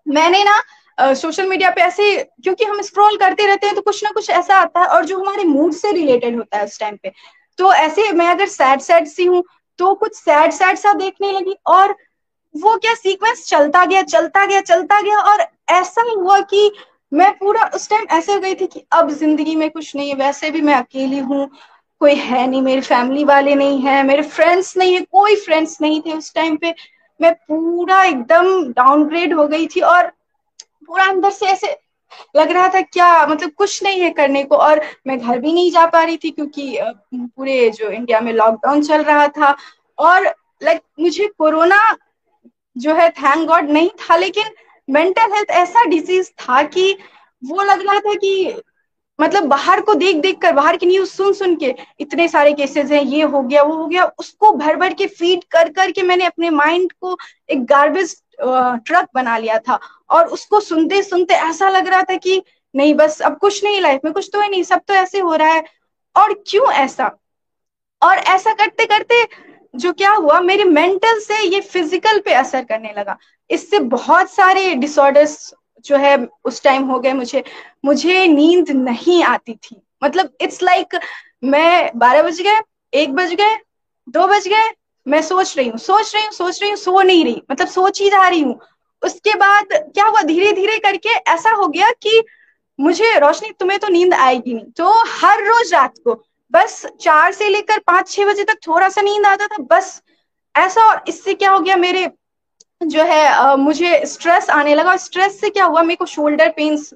मैंने ना सोशल uh, मीडिया पे ऐसे क्योंकि हम स्क्रॉल करते रहते हैं तो कुछ ना कुछ ऐसा आता है और जो हमारे मूड से रिलेटेड होता है उस टाइम पे। तो ऐसे मैं अगर सैड सैड सी हूँ तो कुछ सैड सैड सा देखने लगी और वो क्या सीक्वेंस चलता गया चलता गया चलता गया और ऐसा हुआ कि मैं पूरा उस टाइम ऐसे हो गई थी कि अब ज़िंदगी में कुछ नहीं है वैसे भी मैं अकेली हूँ, कोई है नहीं, मेरे फैमिली वाले नहीं है, मेरे फ्रेंड्स नहीं है, कोई फ्रेंड्स नहीं थे उस टाइम पे। मैं पूरा एकदम डाउनग्रेड हो गई थी और पूरा अंदर से ऐसे लग रहा था क्या मतलब कुछ नहीं है करने को और मैं घर भी नहीं जा पा रही थी क्योंकि पूरे जो इंडिया में लॉकडाउन चल रहा था और लाइक मुझे कोरोना जो है थैंक गॉड नहीं था, लेकिन मेंटल हेल्थ ऐसा डिज़ीज़ था कि वो लग रहा था कि मतलब बाहर को देख देख कर, बाहर की न्यूज़ सुन सुन के इतने सारे केसेस हैं, ये हो गया, वो हो गया, उसको भर भर के फ़ीड कर कर के मैंने अपने माइंड को एक गार्बेज ट्रक बना लिया था। और उसको सुनते सुनते ऐसा लग रहा था कि नहीं बस अब कुछ नहीं लाइफ में कुछ तो है नहीं सब तो ऐसे हो रहा है। और क्यों ऐसा? और ऐसा करते करते जो क्या हुआ मेरे मेंटल से ये फ़िज़िकल पे असर करने लगा। इससे बहुत सारे डिसऑर्डर्स जो है उस टाइम हो गए मुझे। मुझे नींद नहीं आती थी। मतलब इट्स लाइक like, मैं बारह बज गए एक बज गए दो बज गए मैं सोच रही हूँ सोच रही हूँ सोच रही हूँ सो नहीं रही मतलब सोच ही जा रही हूँ। उसके बाद क्या हुआ धीरे धीरे करके ऐसा हो गया कि मुझे रोशनी तुम्हें तो नींद आएगी नहीं। तो हर रोज रात को बस चार से लेकर पाँच छह बजे तक थोड़ा सा नींद आता था बस ऐसा और इससे क्या हो गया मेरे जो है आ, मुझे स्ट्रेस आने लगा और स्ट्रेस से क्या हुआ मेरे को शोल्डर पेन्स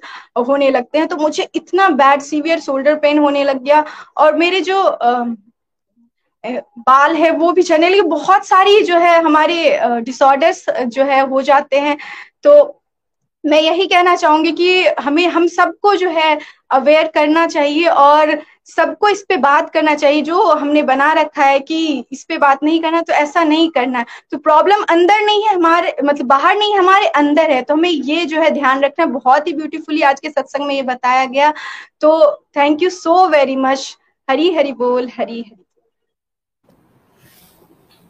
होने लगते हैं। तो मुझे इतना बैड सीवियर शोल्डर पेन होने लग गया और मेरे जो आ, बाल है, वो भी चलने लगे बहुत सारी जो है हमारे डिसऑर्डर्स जो है हो जाते हैं। तो मैं यही कहना चाहूँगी कि हमें, हम सबको जो है अवेयर करना चाहिए और सबको इस पे बात करना चाहिए, जो हमने बना रखा है कि इस पे बात नहीं करना तो ऐसा नहीं करना। तो प्रॉब्लम अंदर नहीं है हमारे मतलब बाहर नहीं हमारे अंदर है। तो हमें ये जो है ध्यान रखना बहुत ही ब्यूटीफुली आज के सत्संग में ये बताया गया। तो thank you so very much Hari Hari बोल, Hari Hari.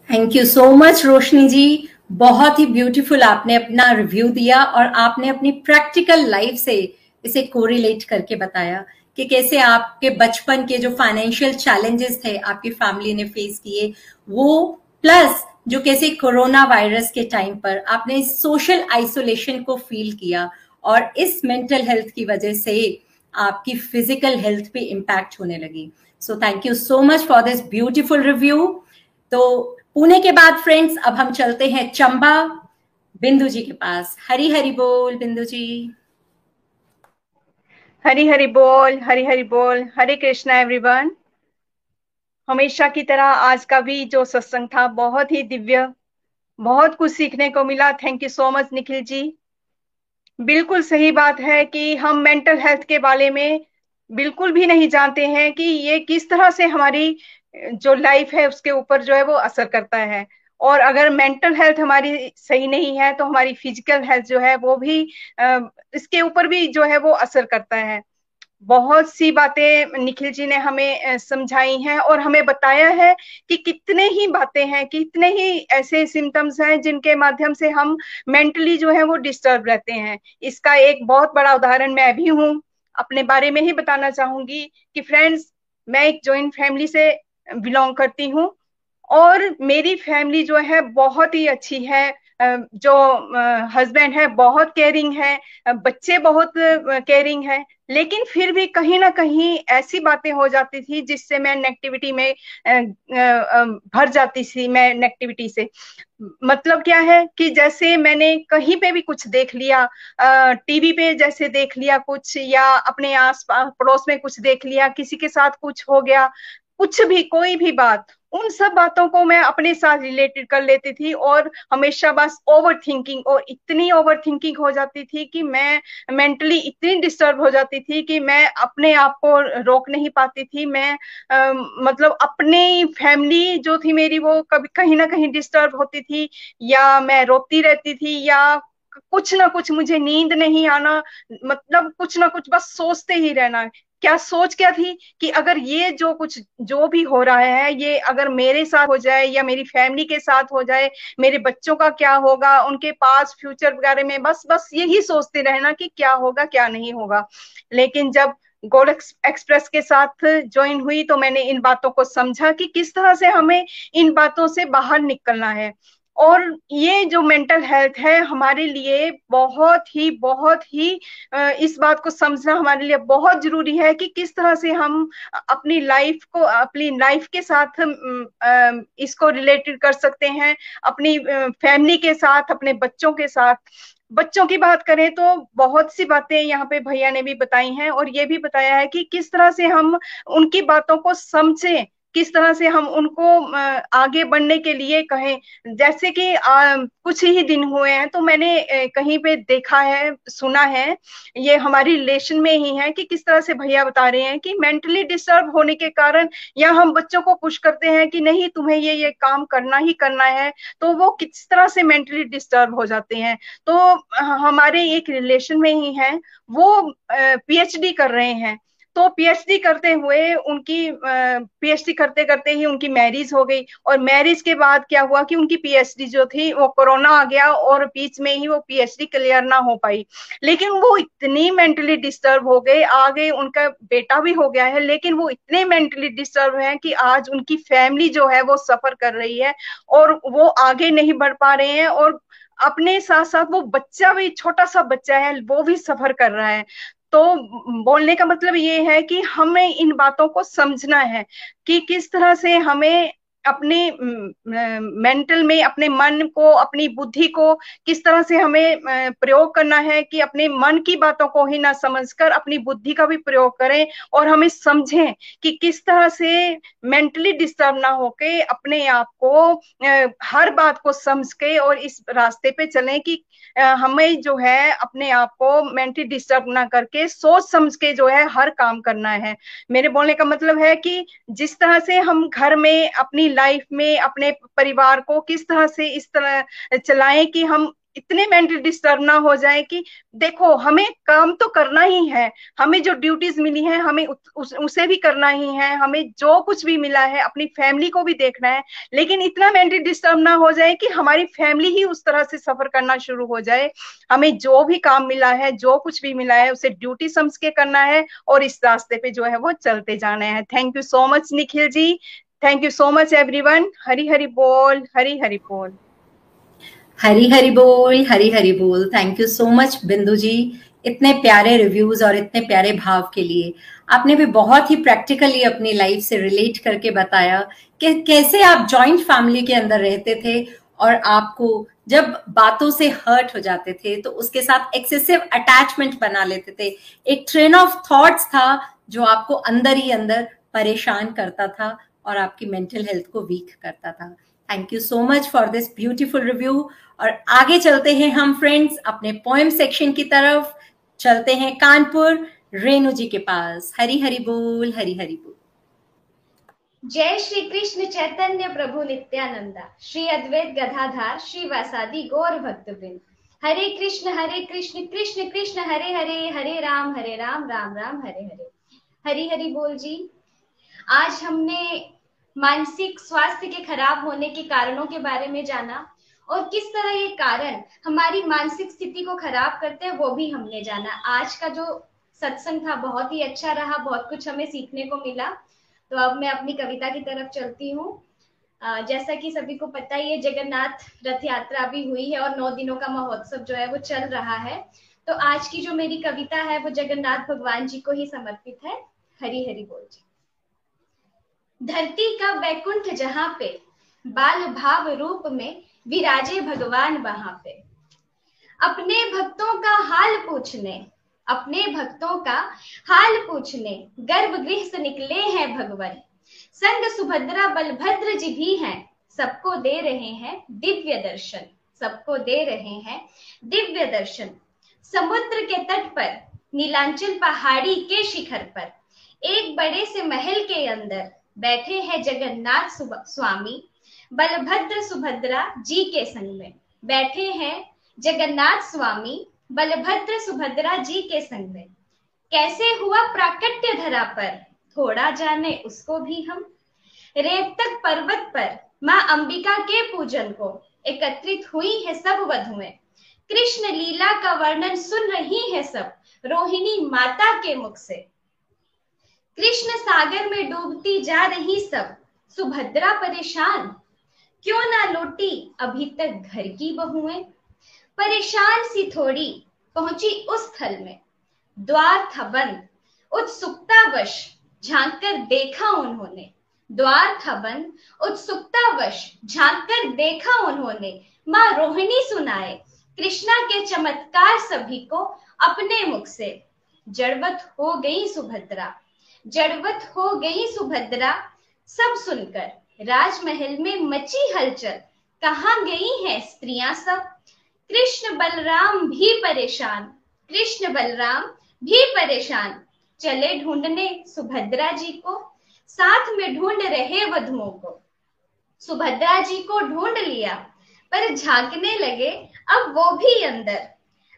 Thank you so much Roshni ji बहुत ही ब्यूटीफुल आपने अपना रिव्यू दिया और आपने अपनी प्रैक्टिकल लाइफ से इसे कोरिलेट करके बताया कि कैसे आपके बचपन के जो फाइनेंशियल चैलेंजेस थे आपकी फैमिली ने फेस किए, वो प्लस जो कैसे कोरोना वायरस के टाइम पर आपने सोशल आइसोलेशन को फील किया और इस मेंटल हेल्थ की वजह से आपकी फ़िज़िकल हेल्थ पे इम्पैक्ट होने लगी। So thank you so much for this beautiful review तो पुणे के बाद फ्रेंड्स अब हम चलते हैं चंबा। बिंदु जी के पास। हरी हरी बोल, बिंदु जी। हरी हरी बोल, हरी हरी बोल। हरे कृष्णा एवरीवन हमेशा की तरह आज का भी जो सत्संग था, बहुत ही दिव्य, बहुत कुछ सीखने को मिला। Thank you so much Nikhil ji. बिल्कुल सही बात है कि हम मेंटल हेल्थ के बारे में बिल्कुल भी नहीं जानते हैं कि ये किस तरह से हमारी जो लाइफ है, उसके ऊपर जो है वो असर करता है। और अगर मेंटल हेल्थ हमारी सही नहीं है तो हमारी फ़िज़िकल हेल्थ जो है, वो भी इसके ऊपर भी जो है वो असर करता है। बहुत सी बातें निखिल जी ने हमें समझाई हैं और हमें बताया है कि कितने ही बातें हैं, कितने ही ऐसे सिम्टम्स हैं जिनके माध्यम से हम मेंटली जो है वो डिस्टर्ब रहते हैं। इसका एक बहुत बड़ा उदाहरण मैं भी हूँ। अपने बारे में ही बताना चाहूँगी कि फ्रेंड्स मैं एक ज्वाइंट फैमिली से बिलोंग करती हूँ। और मेरी फैमिली जो है, बहुत ही अच्छी है। जो हस्बैंड है, बहुत केयरिंग है। बच्चे बहुत केयरिंग है। लेकिन फिर भी कहीं ना कहीं ऐसी बातें हो जाती थी जिससे मैं नेगेटिविटी में भर जाती थी मैं नेगेटिविटी से। मतलब क्या है कि जैसे मैंने कहीं पे भी कुछ देख लिया टीवी पे जैसे देख लिया कुछ या अपने आस पड़ोस में कुछ देख लिया, किसी के साथ कुछ हो गया कुछ भी कोई भी बात उन सब बातों को मैं अपने साथ रिलेटेड कर लेती थी और हमेशा बस ओवर थिंकिंग और इतनी ओवर थिंकिंग हो जाती थी कि मैं मेंटली इतनी डिस्टर्ब हो जाती थी कि मैं अपने आप को रोक नहीं पाती थी। मैं आ, मतलब अपनी फैमिली जो थी मेरी वो कभी कहीं ना कहीं डिस्टर्ब होती थी या मैं रोती रहती थी या कुछ ना कुछ मुझे नींद नहीं आना मतलब कुछ ना कुछ बस सोचते ही रहना। क्या सोच क्या थी कि अगर ये जो कुछ, जो भी हो रहा है, ये अगर मेरे साथ हो जाए या मेरी फैमिली के साथ हो जाए, मेरे बच्चों का क्या होगा, उनके पास फ्यूचर वगैरह में बस बस यही सोचते रहना कि क्या होगा, क्या नहीं होगा। लेकिन जब गोल्ड एक्सप्रेस के साथ ज्वाइन हुई तो मैंने इन बातों को समझा कि किस तरह से हमें इन बातों से बाहर निकलना है। और ये जो मेंटल हेल्थ है हमारे लिए बहुत ही बहुत ही इस बात को समझना हमारे लिए बहुत ज़रूरी है कि किस तरह से हम अपनी लाइफ को, अपनी लाइफ के साथ इसको रिलेटेड कर सकते हैं, अपनी फैमिली के साथ, अपने बच्चों के साथ। बच्चों की बात करें तो बहुत सी बातें यहाँ पे भैया ने भी बताई हैं और ये भी बताया है कि किस तरह से हम उनकी बातों को समझें किस तरह से हम उनको आगे बढ़ने के लिए कहें। जैसे कि कुछ ही दिन हुए हैं तो मैंने कहीं पे देखा है, सुना है, ये हमारी रिलेशन में ही है कि किस तरह से भैया बता रहे हैं कि मेंटली डिस्टर्ब होने के कारण या हम बच्चों को पुश करते हैं कि नहीं, तुम्हें ये ये काम करना ही करना है तो वो किस तरह से मेंटली डिस्टर्ब हो जाते हैं। तो हमारे एक रिलेशन में ही है, वो पीएचडी कर रहे हैं। तो पीएचडी करते हुए उनकी पीएचडी करते करते ही उनकी मैरिज हो गई और मैरिज के बाद क्या हुआ कि उनकी पीएचडी जो थी वो कोरोना आ गया और बीच में ही वो पीएचडी क्लियर ना हो पाई। लेकिन वो इतनी मेंटली डिस्टर्ब हो गए, आगे उनका बेटा भी हो गया है, लेकिन वो इतने मेंटली डिस्टर्ब हैं कि आज उनकी फैमिली जो है वो सफ़र कर रही है और वो आगे नहीं बढ़ पा रहे हैं और अपने साथ साथ वो बच्चा भी, छोटा सा बच्चा है, वो भी सफ़र कर रहा है। तो बोलने का मतलब ये है कि हमें इन बातों को समझना है कि किस तरह से हमें अपने मेंटल में, अपने मन को, अपनी बुद्धि को किस तरह से हमें प्रयोग करना है कि अपने मन की बातों को ही ना समझकर अपनी बुद्धि का भी प्रयोग करें और हमें समझें कि किस तरह से मेंटली डिस्टर्ब ना होके अपने आप को हर बात को समझ के और इस रास्ते पे चलें कि हमें जो है अपने आप को मेंटली डिस्टर्ब ना करके, सोच समझ के जो है हर काम करना है। मेरे बोलने का मतलब है कि जिस तरह से हम घर में अपनी लाइफ में अपने परिवार को किस तरह से इस तरह चलाएँ कि हम इतने मेंटल डिस्टर्ब ना हो जाए कि देखो हमें काम तो करना ही है। हमें जो ड्यूटीज़ मिली है हमें उस, उसे भी करना ही है। हमें जो कुछ भी मिला है अपनी फैमिली को भी देखना है। लेकिन इतना मेंटल डिस्टर्ब ना हो जाए कि हमारी फैमिली ही उस तरह से सफ़र करना शुरू हो जाए। हमें जो भी काम मिला है जो कुछ भी मिला है उसे ड्यूटी समझ के करना है और इस रास्ते पे जो है वो चलते जाना है। Thank you so much Nikhil ji. Thank you so much everyone Hari Hari बोल हरी हरी बोल हरी हरी बोल हरी हरी बोल थैंक यू सो मच बिंदु जी इतने प्यारे रिव्यूज़ और इतने प्यारे भाव के लिए। आपने भी बहुत ही प्रैक्टिकली अपनी लाइफ से रिलेट करके बताया कि कैसे आप जॉइंट फैमिली के अंदर रहते थे और आपको जब बातों से हर्ट हो जाते थे तो उसके साथ एक्सेसिव अटैचमेंट बना लेते थे। एक ट्रेन ऑफ़ थॉट्स था जो आपको अंदर ही अंदर परेशान करता था। और आपकी मेंटल हेल्थ को वीक करता था। Thank you so much for this beautiful review और आगे चलते हैं हम फ्रेंड्स अपने पोएम सेक्शन की तरफ़। चलते हैं कानपुर, रेणु जी के पास। हरी हरी बोल, हरी हरी बोल। जय श्री कृष्ण चैतन्य प्रभु नित्यानंदा। श्री अद्वैत गधाधार श्री वासादि गौर भक्त वृंद हरे कृष्ण हरे कृष्ण कृष्ण कृष्ण, हरे हरे हरे राम हरे राम राम राम, हरे हरे। हरी हरी बोल जी। आज हमने मानसिक स्वास्थ्य के खराब होने के कारणों के बारे में जाना और किस तरह ये कारण हमारी मानसिक स्थिति को खराब करते हैं वो भी हमने जाना। आज का जो सत्संग था बहुत ही अच्छा रहा, बहुत कुछ हमें सीखने को मिला। तो अब मैं अपनी कविता की तरफ़ चलती हूँ। जैसा कि सभी को पता ही है, जगन्नाथ रथ यात्रा भी हुई है और नौ दिनों का महोत्सव जो है वो चल रहा है। तो आज की जो मेरी कविता है वो जगन्नाथ भगवान जी को ही समर्पित है। हरी हरी बोल जी। धरती का वैकुंठ जहाँ पे, बाल भाव रूप में विराजे भगवान वहाँ पे। अपने भक्तों का हाल पूछने, अपने भक्तों का हाल पूछने गर्भगृह से निकले हैं भगवान। संग सुभद्रा बलभद्र जी भी हैं, सबको दे रहे हैं दिव्य दर्शन, सबको दे रहे हैं दिव्य दर्शन। समुद्र के तट पर, नीलांचल पहाड़ी के शिखर पर, एक बड़े से महल के अंदर बैठे हैं जगन्नाथ स्वामी, बलभद्र सुभद्रा जी के संग में। बैठे हैं जगन्नाथ स्वामी, बलभद्र सुभद्रा जी के संग में। कैसे हुआ प्राकट्य धरा पर? थोड़ा जाने उसको भी हम। रेवतक पर्वत पर माँ अंबिका के पूजन को एकत्रित हुई है सब वधुएँ कृष्ण लीला का वर्णन सुन रही है सब रोहिणी माता के मुख से। कृष्ण सागर में डूबती जा रही सब। सुभद्रा परेशान। क्यों ना लौटी अभी तक घर की बहुएँ? परेशान सी थोड़ी पहुँची उस स्थल में। द्वार था बंद, उत्सुकतावश झाँक कर देखा उन्होंने। द्वार था बंद, उत्सुकतावश झाँक कर देखा उन्होंने। माँ रोहिणी सुनाए, कृष्णा के चमत्कार सभी को अपने मुख से। जड़वत हो गई सुभद्रा। जड़वत हो गई सुभद्रा। सब सुनकर राजमहल में मची हलचल। कहा गई हैं स्त्रियाँ सब? कृष्ण बलराम भी परेशान। कृष्ण बलराम भी परेशान। चले ढूँढने सुभद्रा जी को। साथ में ढूंढ रहे वधुओं को। सुभद्रा जी को ढूंढ लिया, पर झांकने लगे। अब वो भी अंदर।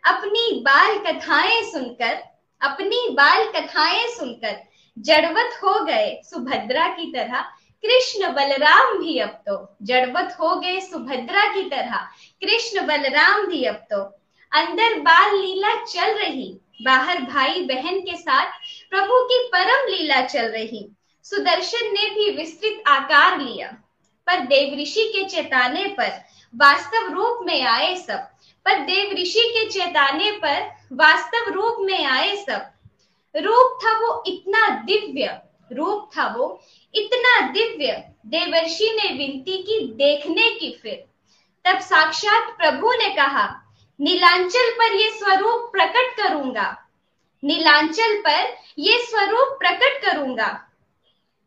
अपनी बाल कथाएँ सुनकर, अपनी बाल कथाएँ सुनकर जड़वत हो गए सुभद्रा की तरह, कृष्ण बलराम भी अब तो। जड़वत हो गए सुभद्रा की तरह, कृष्ण बलराम भी अब तो। अंदर बाल लीला चल रही, बाहर भाई बहन के साथ प्रभु की परम लीला चल रही। सुदर्शन ने भी विस्तृत आकार लिया, पर देव ऋषि के चेताने पर वास्तव रूप में आए सब। पर देव ऋषि के चेताने पर वास्तव रूप में आए सब। रूप था वो इतना दिव्य, रूप था वो इतना दिव्य। देवर्षि ने विनती की देखने की फिर। तब साक्षात प्रभु ने कहा, नीलांचल पर ये स्वरूप प्रकट करूँगा। नीलांचल पर ये स्वरूप प्रकट करूँगा।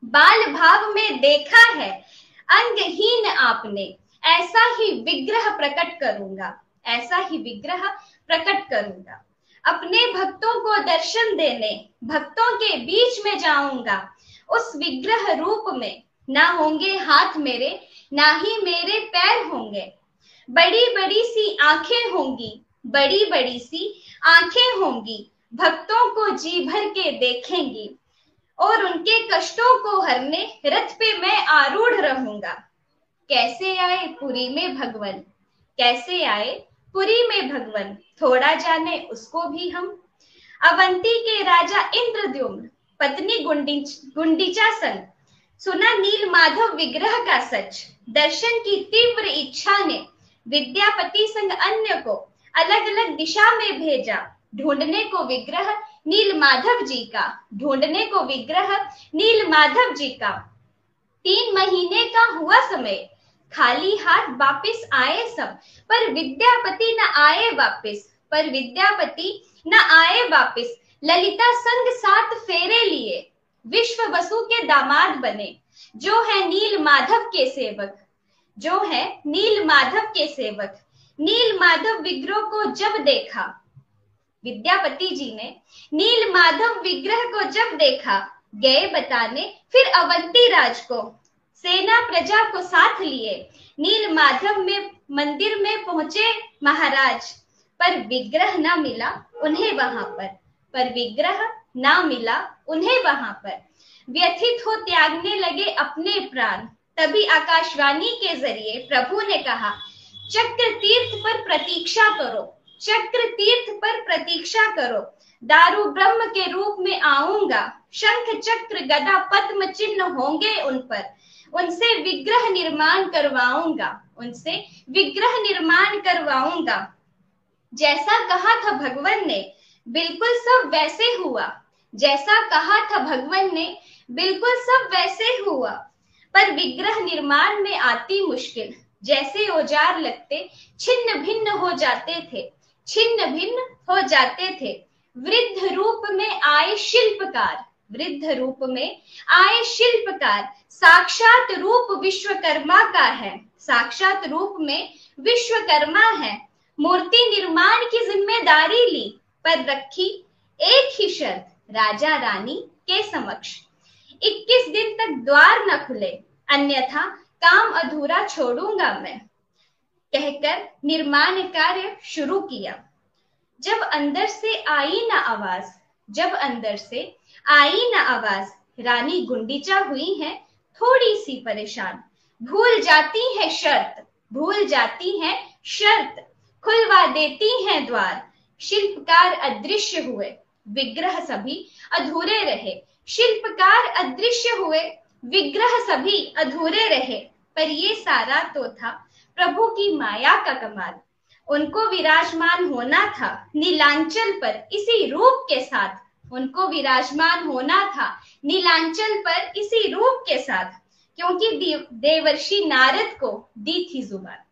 बाल भाव में देखा है, अंगहीन आपने। ऐसा ही विग्रह प्रकट करूँगा। ऐसा ही विग्रह प्रकट करूँगा। अपने भक्तों को दर्शन देने, भक्तों के बीच में जाऊँगा। उस विग्रह रूप में ना होंगे हाथ मेरे, ना ही मेरे पैर होंगे। बड़ी बड़ी सी आँखें होंगी बड़ी बड़ी सी आँखें होंगी। भक्तों को जी भर के देखेंगी और उनके कष्टों को हरने रथ पे मैं आरूढ़ रहूँगा। कैसे आए पुरी में भगवन? कैसे आए पुरी में भगवन, थोड़ा जाने उसको भी हम। अवंती के राजा इंद्रद्युम्न, पत्नी गुंडीचा संग। सुना नील माधव विग्रह का सच। दर्शन की तीव्र इच्छा ने विद्यापति संग अन्य को अलग अलग दिशा में भेजा। ढूँढने को विग्रह नील माधव जी का। ढूँढने को विग्रह नील माधव जी का। तीन महीने का हुआ समय। खाली हाथ वापिस आए सब पर विद्यापति न आए वापिस पर विद्यापति न आए वापिस ललिता संग सात फेरे लिए विश्व वसु के दामाद बने जो है नील माधव के सेवक जो है नील माधव के सेवक नील माधव विग्रह को जब देखा विद्यापति जी ने नील माधव विग्रह को जब देखा गए बताने फिर अवंती राज को सेना प्रजा को साथ लिए। नील माधव में, मंदिर में पहुँचे महाराज। पर विग्रह ना मिला उन्हें वहाँ पर। पर विग्रह ना मिला उन्हें वहाँ पर। व्यथित हो त्यागने लगे अपने प्राण। तभी आकाशवाणी के ज़रिए प्रभु ने कहा चक्र तीर्थ पर प्रतीक्षा करो। चक्र तीर्थ पर प्रतीक्षा करो। दारू ब्रह्म के रूप में आऊँगा। शंख चक्र गदा पद्म चिन्ह होंगे उन पर। उनसे विग्रह निर्माण करवाऊँगा, उनसे विग्रह निर्माण करवाऊँगा। जैसा कहा था भगवान ने, बिल्कुल सब वैसे हुआ। जैसा कहा था भगवान ने, बिल्कुल सब वैसे हुआ। पर विग्रह निर्माण में आती मुश्किल। जैसे औज़ार लगते, छिन्न भिन्न हो जाते थे। छिन्न भिन्न हो जाते थे। वृद्ध रूप में आए शिल्पकार। वृद्ध रूप में आए शिल्पकार। साक्षात रूप विश्वकर्मा का है। साक्षात रूप में विश्वकर्मा है। मूर्ति निर्माण की ज़िम्मेदारी ली, पर रखी एक ही शर्त, राजा रानी के समक्ष। 21 दिन तक द्वार न खुले, अन्यथा काम अधूरा छोड़ूँगा मैं। कहकर निर्माण कार्य शुरू किया। जब अंदर से आई ना आवाज़, जब अंदर से आई ना आवाज़। रानी गुंडीचा हुई है थोड़ी सी परेशान। भूल जाती है शर्त, भूल जाती है शर्त। खुलवा देती हैं द्वार। शिल्पकार अदृश्य हुए। विग्रह सभी अधूरे रहे। शिल्पकार अदृश्य हुए। विग्रह सभी अधूरे रहे। पर ये सारा तो था प्रभु की माया का कमाल। उनको विराजमान होना था। नीलांचल पर इसी रूप के साथ। उनको विराजमान होना था। नीलांचल पर इसी रूप के साथ, क्योंकि देवर्षि नारद को दी थी ज़ुबान।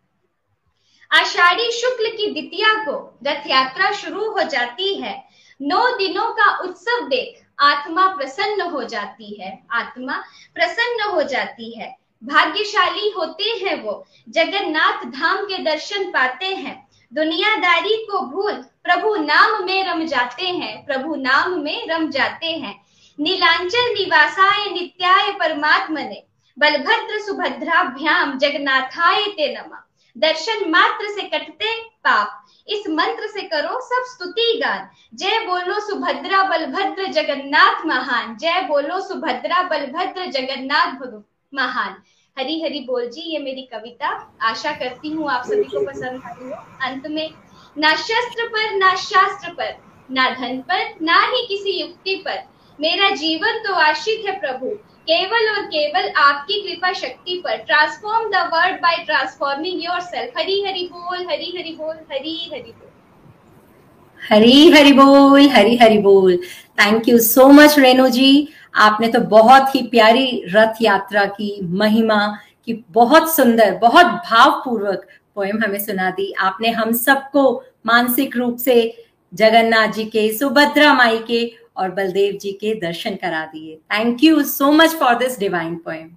आषाढ़ी शुक्ल की द्वितीया को रथ यात्रा शुरू हो जाती है। नौ दिनों का उत्सव देख आत्मा प्रसन्न हो जाती है। आत्मा प्रसन्न हो जाती है। भाग्यशाली होते हैं वो। जगन्नाथ धाम के दर्शन पाते हैं। दुनियादारी को भूल प्रभु नाम में रम जाते हैं, प्रभु नाम में रम जाते हैं। नीलांचल निवासाय नित्याय परमात्मने, बलभद्र सुभद्राभ्याम जगन्नाथाय ते नमा। दर्शन मात्र से कटते पाप, इस मंत्र से करो सब स्तुति गान। जय बोलो सुभद्रा बलभद्र जगन्नाथ महान, जय बोलो सुभद्रा बलभद्र जगन्नाथ महान। हरी हरी बोल जी, ये मेरी कविता। आशा करती हूँ आप सभी को पसंद आई हो। अंत में, ना शस्त्र पर, ना शास्त्र पर, ना धन पर, ना ही किसी युक्ति पर। मेरा जीवन तो आश्रित है प्रभु। केवल और केवल आपकी कृपा शक्ति पर। Transform the world by transforming yourself Hari Hari बोल, हरी हरी बोल, हरी हरी बोल। हरी हरी बोल, हरी हरी बोल। Thank you so much Renu ji. आपने तो बहुत ही प्यारी रथ यात्रा की, महिमा की, बहुत सुंदर, बहुत भावपूर्वक पोएम हमें सुना दी। आपने हम सबको मानसिक रूप से जगन्नाथ जी के, सुभद्रा माई के और बलदेव जी के दर्शन करा दिए। Thank you so much for this divine poem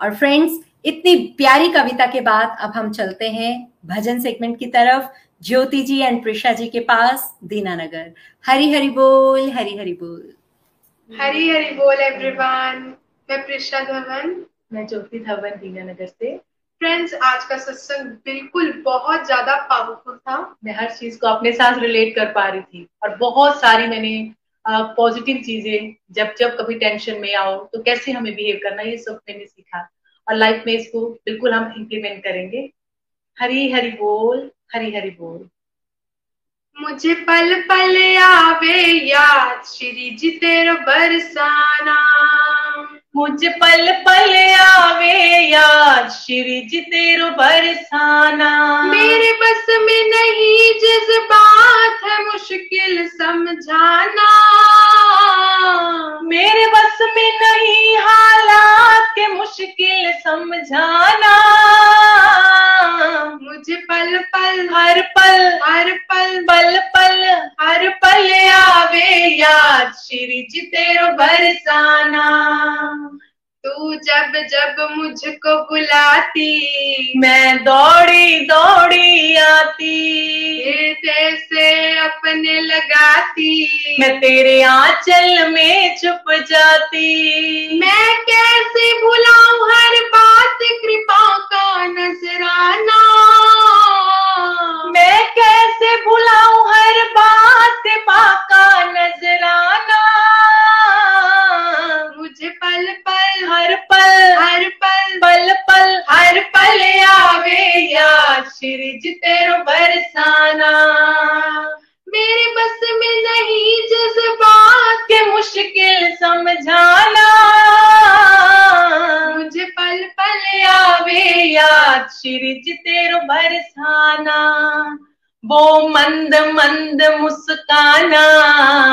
और फ्रेंड्स इतनी प्यारी कविता के बाद अब हम चलते हैं भजन सेगमेंट की तरफ़। ज्योति जी एंड प्रिशा जी के पास दीनानगर। हरी हरी बोल, हरी हरी बोल। हरी हरी बोल एवरीवन मैं प्रिशा धवन। मैं ज्योति धवन दीनानगर से। फ्रेंड्स आज का सत्संग बिल्कुल बहुत ज़्यादा पावरफुल था। मैं हर चीज़ को अपने साथ रिलेट कर पा रही थी और बहुत सारी मैंने पॉजिटिव चीज़ें जब जब कभी टेंशन में आओ तो कैसे हमें बिहेव करना ये सब मैंने सीखा। और लाइफ में इसको बिल्कुल हम इम्प्लीमेंट करेंगे। हरी हरी बोल हरी हरी बोल। मुझे पल पल आवे याद श्री जी तेरा बरसाना। मुझे पल पल आवे याद श्री जी तेरो बरसाना। मेरे बस में नहीं जज्बात है मुश्किल समझाना। मेरे बस में नहीं हालात के मुश्किल समझाना। मुझे पल पल हर पल हर पल पल पल हर पल आवे याद श्री जी तेरो बरसाना। तू जब जब मुझको बुलाती मैं दौड़ी दौड़ी आती। जैसे अपने लगाती। मैं तेरे आंचल में छुप जाती। मैं कैसे भुलाऊं हर बात कृपा का नजराना? मैं कैसे भुलाऊं हर बात कृपा का नजराना? पल हर पल हर पल। पल पल। हर पल आवे याद श्री जी तेरो बरसाना। मेरे बस में नहीं जज्बात के मुश्किल समझाना। मुझे पल पल आवे याद श्रीज तेरो बरसाना। वो मंद मंद मुस्काना।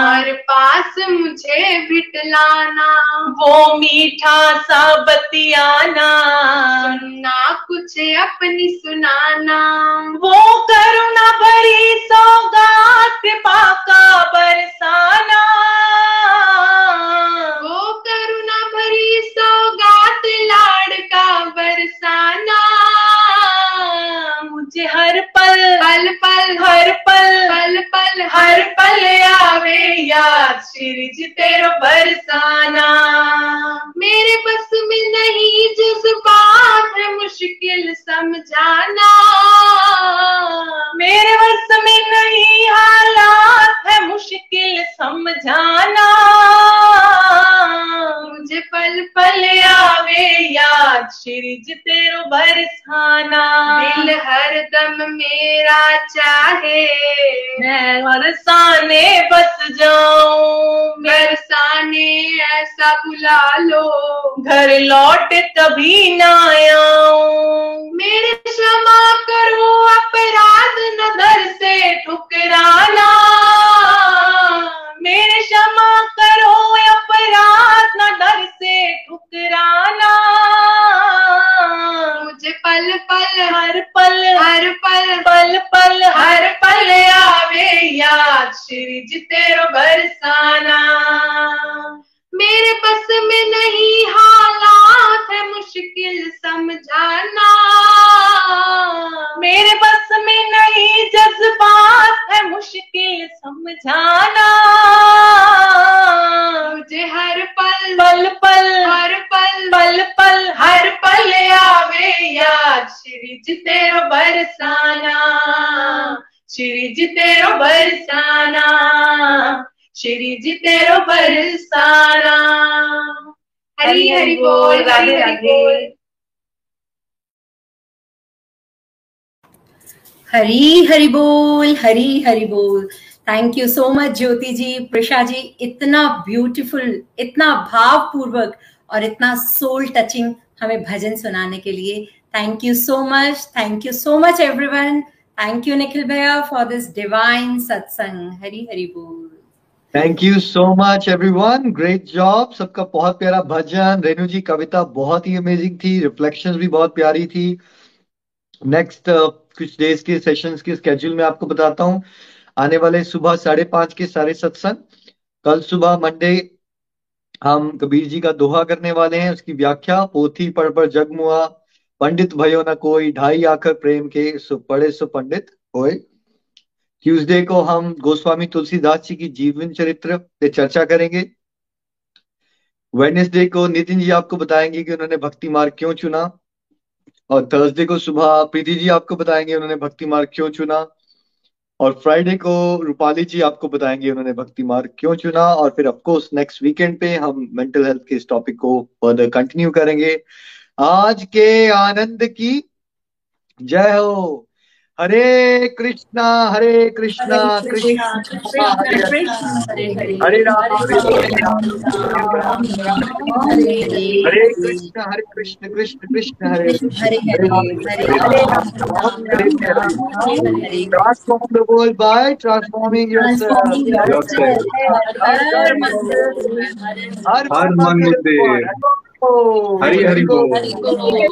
और पास मुझे बिटलाना। वो मीठा सा बतियाना। सुनना कुछ अपनी सुनाना। वो करुणा भरी सौगात कृपा का बरसाना। वो करुणा भरी सौगात लाड़ का बरसाना। मुझे हर पल पल पल हर पल पल पल हर पल आवे याद श्री जी तेरो बरसाना। मेरे बस में नहीं जज्बात है मुश्किल समझाना। मेरे बस में नहीं हालात है मुश्किल समझाना। मुझे पल पल आवे याद श्री जी तेरो बरसाना। दिल हर दम मेरा चाहे। मैं बरसाने बस जाऊँ। बरसाने ऐसा बुला लो। घर लौट तभी ना आऊँ। मेरे क्षमा करो अपराध न दर से ठुकराना। मेरे क्षमा करो अपराध न डर से ठुकराना। मुझे पल पल हर पल हर पल पल पल हर पल आवे याद श्री जी तेरो बरसाना। मेरे बस में नहीं हालात है मुश्किल समझाना। मेरे बस में नहीं जज्बात है मुश्किल समझाना। मुझे हर पल पल पल हर पल पल पल हर पल आवे याद। श्री जी तेरो बरसाना श्री जी तेरो बरसाना। श्री जी तेरो बरसाना हरी हरी बोल राधे राधे। हरी हरी बोल हरी हरी बोल। Thank you so much Jyoti ji Prussia जी। इतना ब्यूटीफुल इतना भावपूर्वक और इतना सोल टचिंग हमें भजन सुनाने के लिए। Thank you so much thank you so much everyone thank you Nikhil भैया for this divine satsang Hari Hari बोल। Thank you so much everyone great job सबका बहुत प्यारा भजन रेणु जी कविता बहुत ही अमेजिंग थी रिफ्लेक्शंस भी बहुत प्यारी थी नेक्स्ट uh, कुछ डेज़ के सेशंस के स्केड्यूल में आपको बताता हूँ आने वाले सुबह साढ़े पाँच के सारे सत्संग कल सुबह मंडे हम कबीर जी का दोहा करने वाले हैं उसकी व्याख्या पोथी पढ़ पर जगमुआ पंडित भयो न कोई ढाई आखर प्रेम के सो पढ़े सो होए ट्यूसडे को हम गोस्वामी तुलसीदास जी की जीवन चरित्र पे चर्चा करेंगे। वेडनेसडे को नितिन जी आपको बताएँगे कि उन्होंने भक्ति मार्ग क्यों चुना। और थर्सडे को सुबह प्रीति जी आपको बताएँगे उन्होंने भक्ति मार्ग क्यों चुना। और फ्राइडे को रूपाली जी आपको बताएँगे उन्होंने भक्ति मार्ग क्यों चुना। और फिर ऑफकोर्स नेक्स्ट वीकेंड पे हम मेंटल हेल्थ के इस टॉपिक को फर्दर कंटिन्यू करेंगे। आज के आनंद की जय हो। Hare Krishna Hare Krishna Krishna Krishna Hare Hare Hare Ram Hare Krishna Hare Krishna Krishna Krishna Hare Hare transform the world by transforming हर हर मंदिर हरि हरि बोल